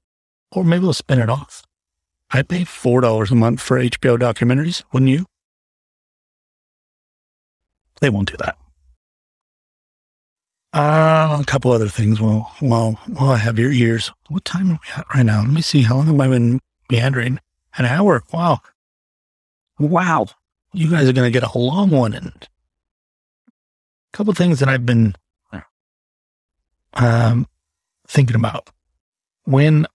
or maybe they'll spin it off. I'd pay $4 a month for HBO documentaries, wouldn't you? They won't do that. Uh, a couple other things Well, while, while I have your ears. What time are we at right now? Let me see. How long have I been meandering? An hour. Wow. Wow. You guys are going to get a long one. And a couple things that I've been um, thinking about. When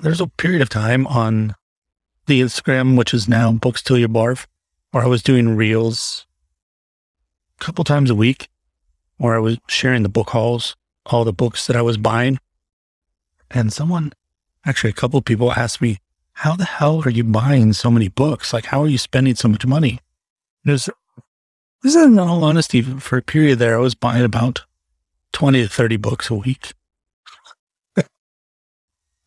there's a period of time on the Instagram, which is now Books Till You Barf, where I was doing reels a couple times a week, where I was sharing the book hauls, all the books that I was buying. And someone, actually, a couple people asked me, How the hell are you buying so many books? Like, how are you spending so much money? There's, this is in all honesty, for a period there, I was buying about 20 to 30 books a week.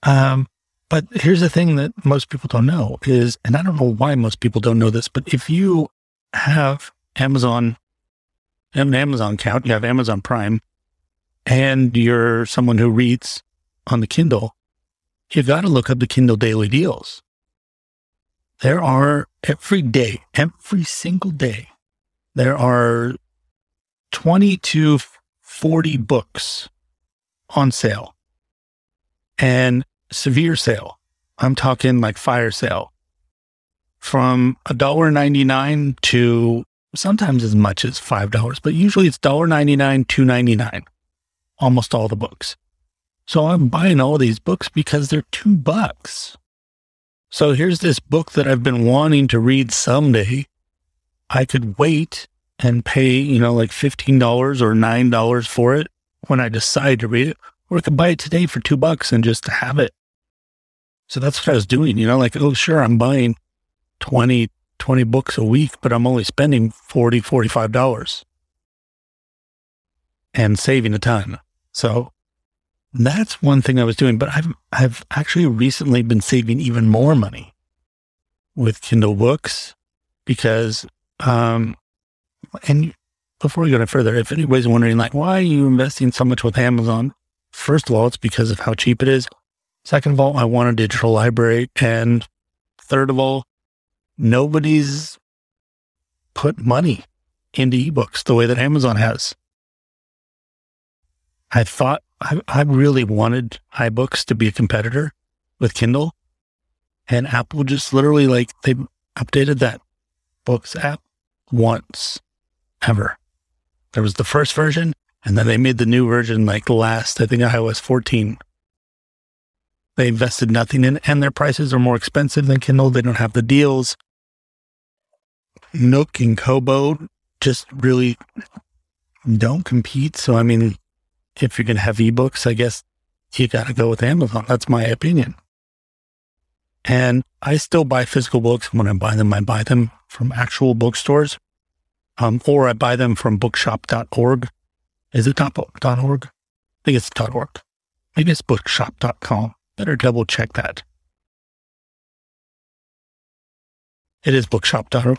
um, but here's the thing that most people don't know is, and I don't know why most people don't know this, but if you have Amazon, an Amazon account, you have Amazon Prime, and you're someone who reads on the Kindle, you got to look up the Kindle daily deals. There are every day, every single day, there are 20 to 40 books on sale. And severe sale. I'm talking like fire sale from $1.99 to sometimes as much as $5, but usually it's $1.99, $2.99, almost all the books. So I'm buying all these books because they're two bucks. So here's this book that I've been wanting to read someday. I could wait and pay, you know, like $15 or $9 for it when I decide to read it, or I could buy it today for two bucks and just have it so that's what I was doing, you know, like, oh, sure, I'm buying 20, 20 books a week, but I'm only spending 40, $45 and saving a ton. So that's one thing I was doing, but I've, I've actually recently been saving even more money with Kindle books because, um, and before we go any further, if anybody's wondering, like, why are you investing so much with Amazon? First of all, it's because of how cheap it is. Second of all, I want a digital library. And third of all, nobody's put money into ebooks the way that Amazon has. I thought I, I really wanted iBooks to be a competitor with Kindle. And Apple just literally like they updated that books app once ever. There was the first version, and then they made the new version like last, I think iOS 14 they invested nothing in, and their prices are more expensive than Kindle. They don't have the deals. Nook and Kobo just really don't compete. So, I mean, if you're going to have ebooks, I guess you got to go with Amazon. That's my opinion. And I still buy physical books. When I buy them, I buy them from actual bookstores, um, or I buy them from bookshop.org. Is it .org? I think it's .org. Maybe it's bookshop.com. Better double check that. It is bookshop.org.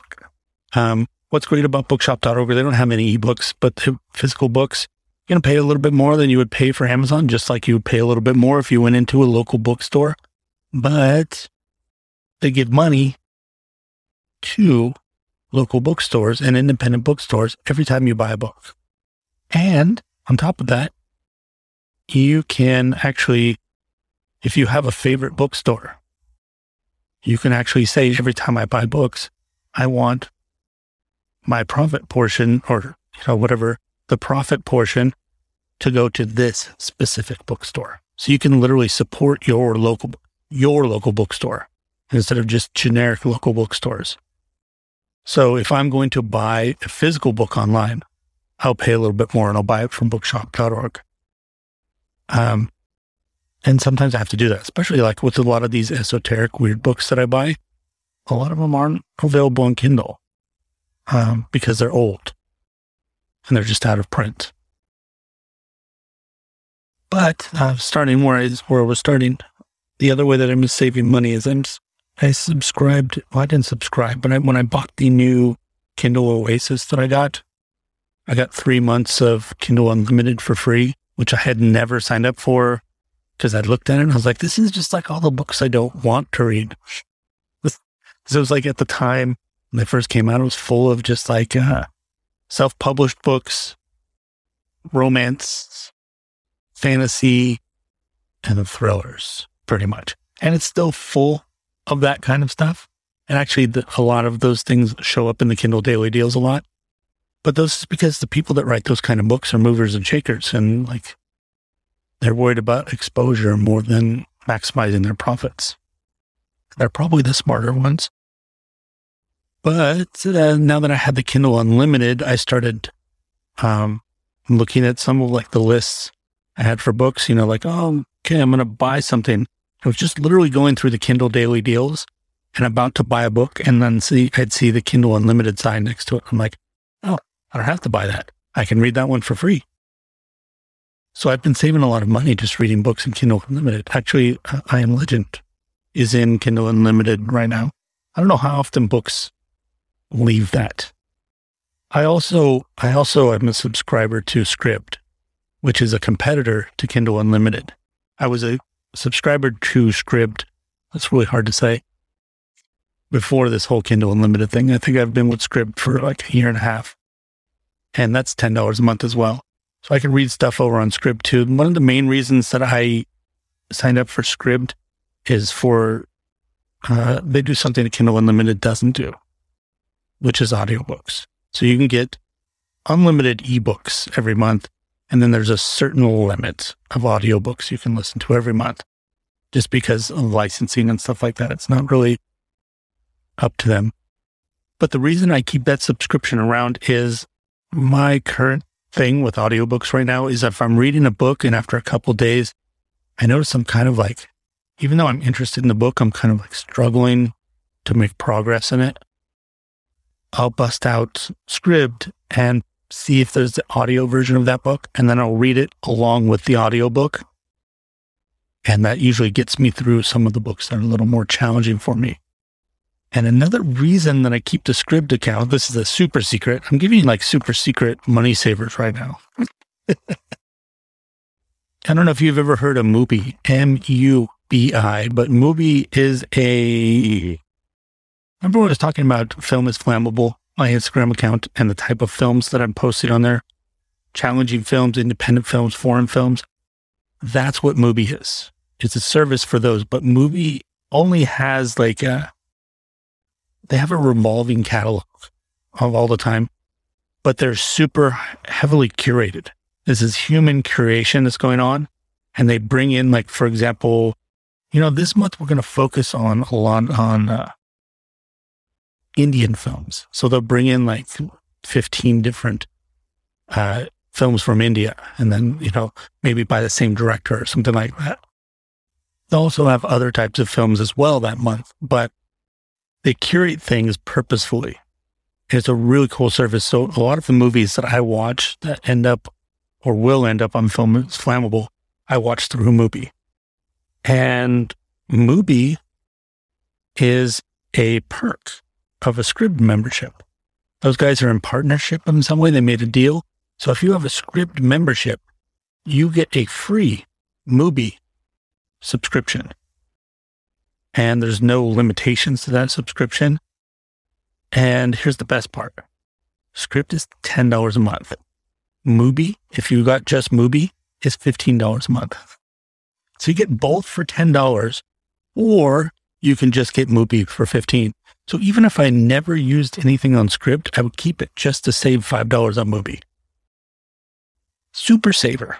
Um, what's great about bookshop.org, they don't have many ebooks, but the physical books, you're going to pay a little bit more than you would pay for Amazon, just like you would pay a little bit more if you went into a local bookstore. But they give money to local bookstores and independent bookstores every time you buy a book. And on top of that, you can actually if you have a favorite bookstore, you can actually say every time I buy books, I want my profit portion or, you know, whatever the profit portion to go to this specific bookstore. So you can literally support your local, your local bookstore instead of just generic local bookstores. So if I'm going to buy a physical book online, I'll pay a little bit more and I'll buy it from bookshop.org. Um, and sometimes I have to do that, especially like with a lot of these esoteric weird books that I buy. A lot of them aren't available on Kindle um, because they're old and they're just out of print. But uh, starting where I, where starting, the other way that I'm saving money is I'm I subscribed. Well, I didn't subscribe, but I, when I bought the new Kindle Oasis that I got, I got three months of Kindle Unlimited for free, which I had never signed up for because I looked at it and I was like, this is just like all the books I don't want to read. So it was like at the time when they first came out, it was full of just like uh, self published books, romance, fantasy, and the thrillers, pretty much. And it's still full of that kind of stuff. And actually, the, a lot of those things show up in the Kindle Daily Deals a lot. But those is because the people that write those kind of books are movers and shakers, and like they're worried about exposure more than maximizing their profits. They're probably the smarter ones. But uh, now that I had the Kindle Unlimited, I started um, looking at some of like the lists I had for books. You know, like oh, okay, I'm going to buy something. I was just literally going through the Kindle Daily Deals and about to buy a book, and then see I'd see the Kindle Unlimited sign next to it. I'm like, oh, I don't have to buy that. I can read that one for free. So I've been saving a lot of money just reading books in Kindle Unlimited. Actually, uh, I Am Legend is in Kindle Unlimited right now. I don't know how often books leave that. I also I also am a subscriber to Scribd, which is a competitor to Kindle Unlimited. I was a subscriber to Scribd. That's really hard to say. Before this whole Kindle Unlimited thing, I think I've been with Scribd for like a year and a half, and that's ten dollars a month as well. So I can read stuff over on Scribd too. one of the main reasons that I signed up for Scribd is for uh, they do something that Kindle Unlimited doesn't do which is audiobooks. So you can get unlimited ebooks every month. And then there's a certain limit of audiobooks you can listen to every month just because of licensing and stuff like that. It's not really up to them. But the reason I keep that subscription around is my current thing with audiobooks right now is if I'm reading a book and after a couple days, I notice I'm kind of like, even though I'm interested in the book, I'm kind of like struggling to make progress in it. I'll bust out Scribd and see if there's the audio version of that book, and then I'll read it along with the audio book. And that usually gets me through some of the books that are a little more challenging for me. And another reason that I keep the Scribd account, this is a super secret. I'm giving you like super secret money savers right now. I don't know if you've ever heard of Mubi, M U B I, but Mubi is a Remember when I was talking about film is flammable, my Instagram account and the type of films that I'm posting on there? Challenging films, independent films, foreign films. That's what Mubi is. It's a service for those, but Mubi only has like a, they have a revolving catalog of all the time, but they're super heavily curated. This is human curation that's going on. And they bring in like, for example, you know, this month we're going to focus on a lot on, uh, Indian films. So they'll bring in like 15 different uh, films from India and then, you know, maybe by the same director or something like that. They'll also have other types of films as well that month, but they curate things purposefully. It's a really cool service. So a lot of the movies that I watch that end up or will end up on film is flammable, I watch through Mubi. And Mubi is a perk of a Scribd membership. Those guys are in partnership in some way. They made a deal. So if you have a Scribd membership, you get a free Mubi subscription. And there's no limitations to that subscription. And here's the best part. Scribd is $10 a month. Mubi, if you got just Mubi, is $15 a month. So you get both for $10 or you can just get Mubi for 15. So even if I never used anything on Scribd, I would keep it just to save $5 on Mubi. Super saver.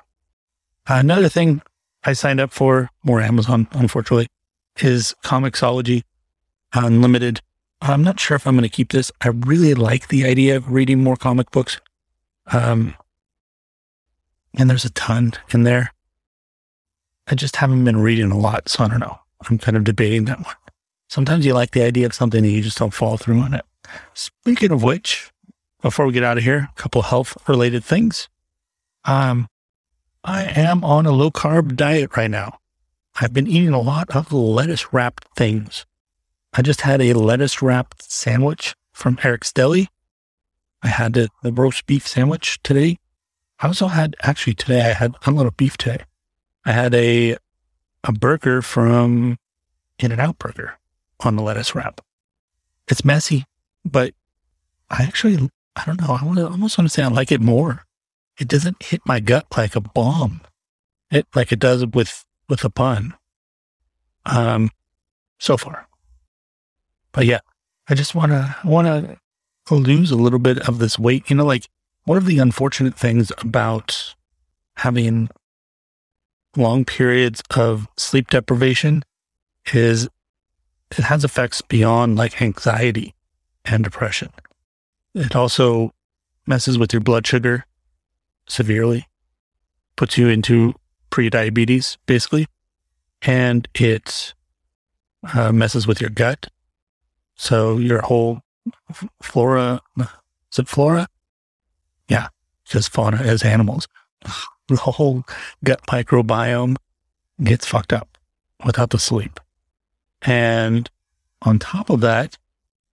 Another thing I signed up for, more Amazon, unfortunately, is Comixology Unlimited. I'm not sure if I'm going to keep this. I really like the idea of reading more comic books. Um, and there's a ton in there. I just haven't been reading a lot, so I don't know. I'm kind of debating that one. Sometimes you like the idea of something and you just don't follow through on it. Speaking of which, before we get out of here, a couple health related things. Um, I am on a low carb diet right now. I've been eating a lot of lettuce wrapped things. I just had a lettuce wrapped sandwich from Eric's Deli. I had the, the roast beef sandwich today. I also had, actually, today I had a little beef today. I had a a burger from In and Out Burger on the lettuce wrap. It's messy, but I actually, I don't know, I want to almost want to say I like it more. It doesn't hit my gut like a bomb, it like it does with with a pun. Um, so far, but yeah, I just want to want to lose a little bit of this weight. You know, like one of the unfortunate things about having long periods of sleep deprivation is it has effects beyond like anxiety and depression. It also messes with your blood sugar severely, puts you into pre-diabetes basically, and it uh, messes with your gut. So your whole flora, is it flora? Yeah, just fauna as animals. The whole gut microbiome gets fucked up without the sleep. And on top of that,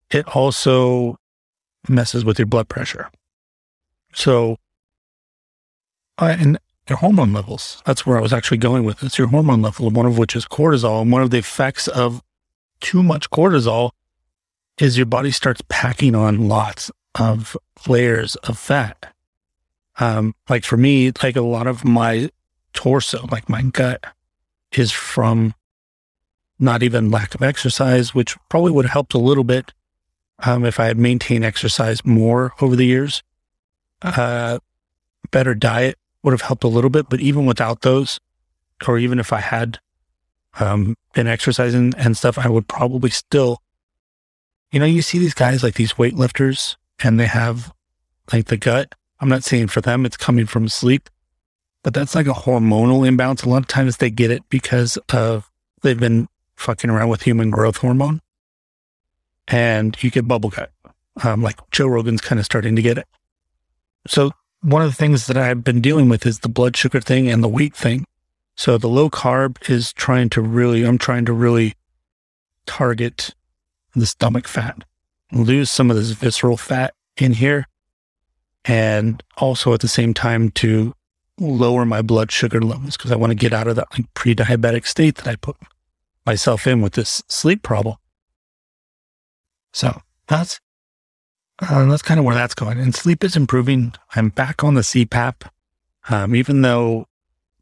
it also messes with your blood pressure. So, uh, and your hormone levels. That's where I was actually going with this. your hormone level, one of which is cortisol. And one of the effects of too much cortisol is your body starts packing on lots of layers of fat. Um, like for me, like a lot of my torso, like my gut is from not even lack of exercise, which probably would have helped a little bit um, if I had maintained exercise more over the years. Uh, better diet would have helped a little bit, but even without those, or even if I had um, been exercising and stuff, I would probably still, you know, you see these guys like these weightlifters and they have like the gut. I'm not saying for them it's coming from sleep, but that's like a hormonal imbalance. A lot of times they get it because of they've been fucking around with human growth hormone and you get bubble gut. Um, like Joe Rogan's kind of starting to get it. So one of the things that I've been dealing with is the blood sugar thing and the weight thing. So the low carb is trying to really, I'm trying to really target the stomach fat, lose some of this visceral fat in here. And also at the same time to lower my blood sugar levels because I want to get out of that like pre-diabetic state that I put myself in with this sleep problem. So that's uh, that's kind of where that's going. And sleep is improving. I'm back on the CPAP, um, even though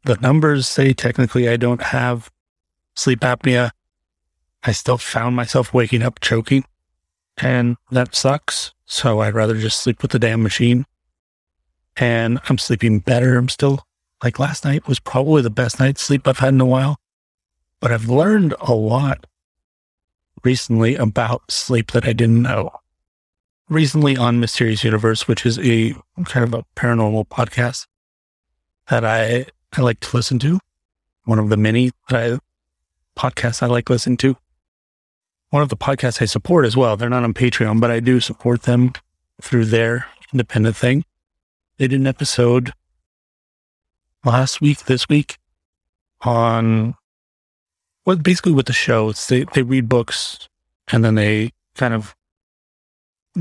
the numbers say technically I don't have sleep apnea. I still found myself waking up choking, and that sucks. So I'd rather just sleep with the damn machine. And I'm sleeping better. I'm still like last night was probably the best night's sleep I've had in a while. But I've learned a lot recently about sleep that I didn't know. Recently on Mysterious Universe, which is a kind of a paranormal podcast that I, I like to listen to. One of the many I, podcasts I like listening to. One of the podcasts I support as well. They're not on Patreon, but I do support them through their independent thing. They did an episode last week, this week on well, basically with the show, it's they, they read books and then they kind of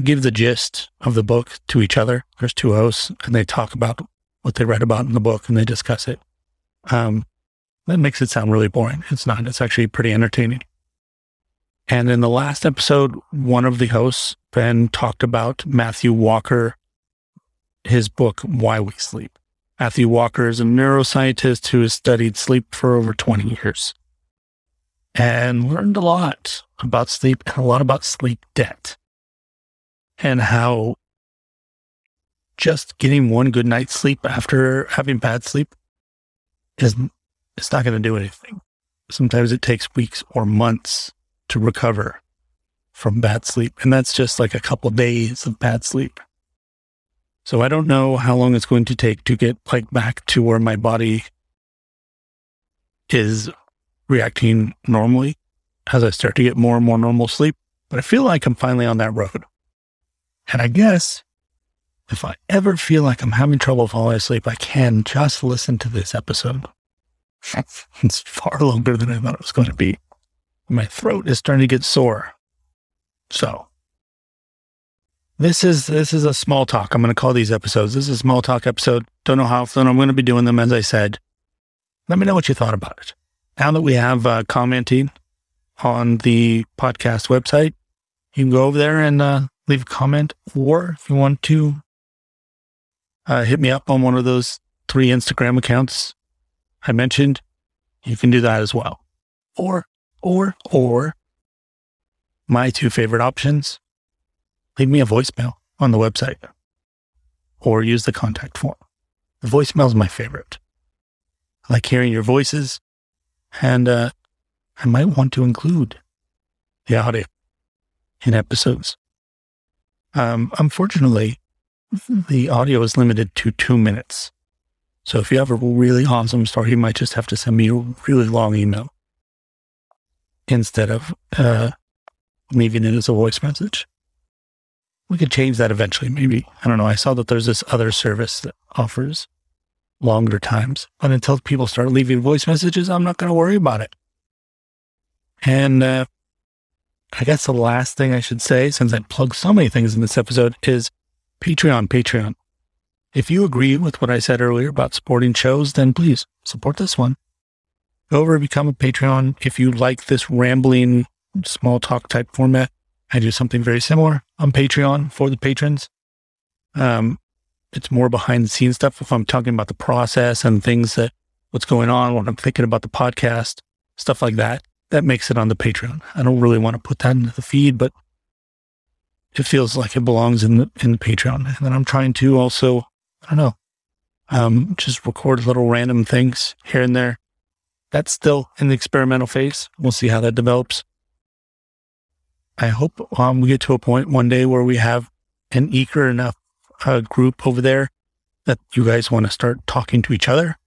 give the gist of the book to each other. There's two hosts and they talk about what they read about in the book and they discuss it. Um, that makes it sound really boring. It's not. It's actually pretty entertaining. And in the last episode, one of the hosts, Ben, talked about Matthew Walker, his book, Why We Sleep. Matthew Walker is a neuroscientist who has studied sleep for over 20 years and learned a lot about sleep and a lot about sleep debt and how just getting one good night's sleep after having bad sleep is it's not going to do anything. Sometimes it takes weeks or months to recover from bad sleep. And that's just like a couple of days of bad sleep. So I don't know how long it's going to take to get like back to where my body is reacting normally as I start to get more and more normal sleep. But I feel like I'm finally on that road. And I guess if I ever feel like I'm having trouble falling asleep, I can just listen to this episode. it's far longer than I thought it was going to be. My throat is starting to get sore. So this is this is a small talk. I'm going to call these episodes. This is a small talk episode. Don't know how often I'm going to be doing them. As I said, let me know what you thought about it. Now that we have uh, commenting on the podcast website, you can go over there and uh, leave a comment. Or if you want to uh, hit me up on one of those three Instagram accounts I mentioned, you can do that as well. Or, or, or my two favorite options leave me a voicemail on the website or use the contact form. The voicemail is my favorite. I like hearing your voices, and uh, I might want to include the audio in episodes. Um, unfortunately, the audio is limited to two minutes. So if you have a really awesome story, you might just have to send me a really long email instead of uh, leaving it as a voice message. We could change that eventually, maybe. I don't know. I saw that there's this other service that offers longer times. But until people start leaving voice messages, I'm not going to worry about it. And uh, I guess the last thing I should say, since I plugged so many things in this episode, is Patreon. Patreon. If you agree with what I said earlier about supporting shows, then please support this one. Go over and become a Patreon. If you like this rambling, small talk type format, I do something very similar on Patreon for the patrons. Um, it's more behind the scenes stuff. If I'm talking about the process and things that what's going on, when I'm thinking about the podcast, stuff like that, that makes it on the Patreon. I don't really want to put that into the feed, but it feels like it belongs in the in the Patreon. And then I'm trying to also, I don't know, um, just record little random things here and there. That's still in the experimental phase. We'll see how that develops. I hope um, we get to a point one day where we have an eager enough uh, group over there that you guys want to start talking to each other,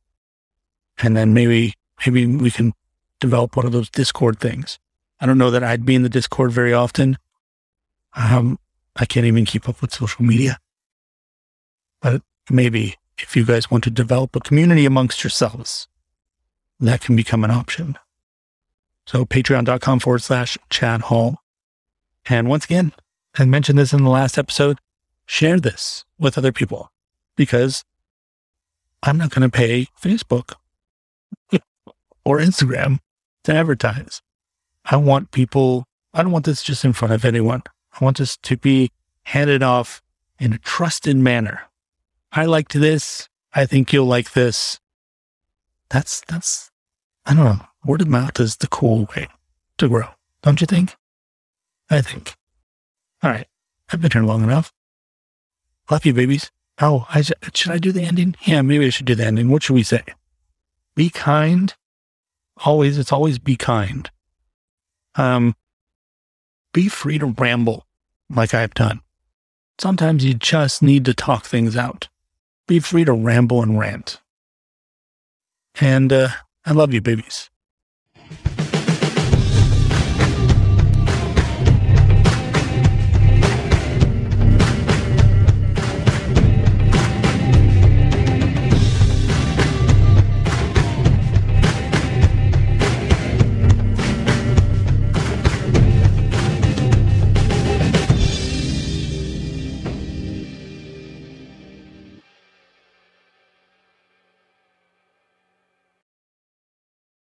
and then maybe maybe we can develop one of those Discord things. I don't know that I'd be in the Discord very often. Um, I can't even keep up with social media, but maybe if you guys want to develop a community amongst yourselves, that can become an option. So patreon.com forward slash Chad Hall. And once again, I mentioned this in the last episode, share this with other people because I'm not going to pay Facebook or Instagram to advertise. I want people, I don't want this just in front of anyone. I want this to be handed off in a trusted manner. I liked this. I think you'll like this. That's, that's, I don't know. Word of mouth is the cool way to grow, don't you think? I think. All right. I've been here long enough. Love you, babies. Oh, I, should I do the ending? Yeah, maybe I should do the ending. What should we say? Be kind. Always, it's always be kind. Um, be free to ramble like I've done. Sometimes you just need to talk things out. Be free to ramble and rant. And uh, I love you, babies.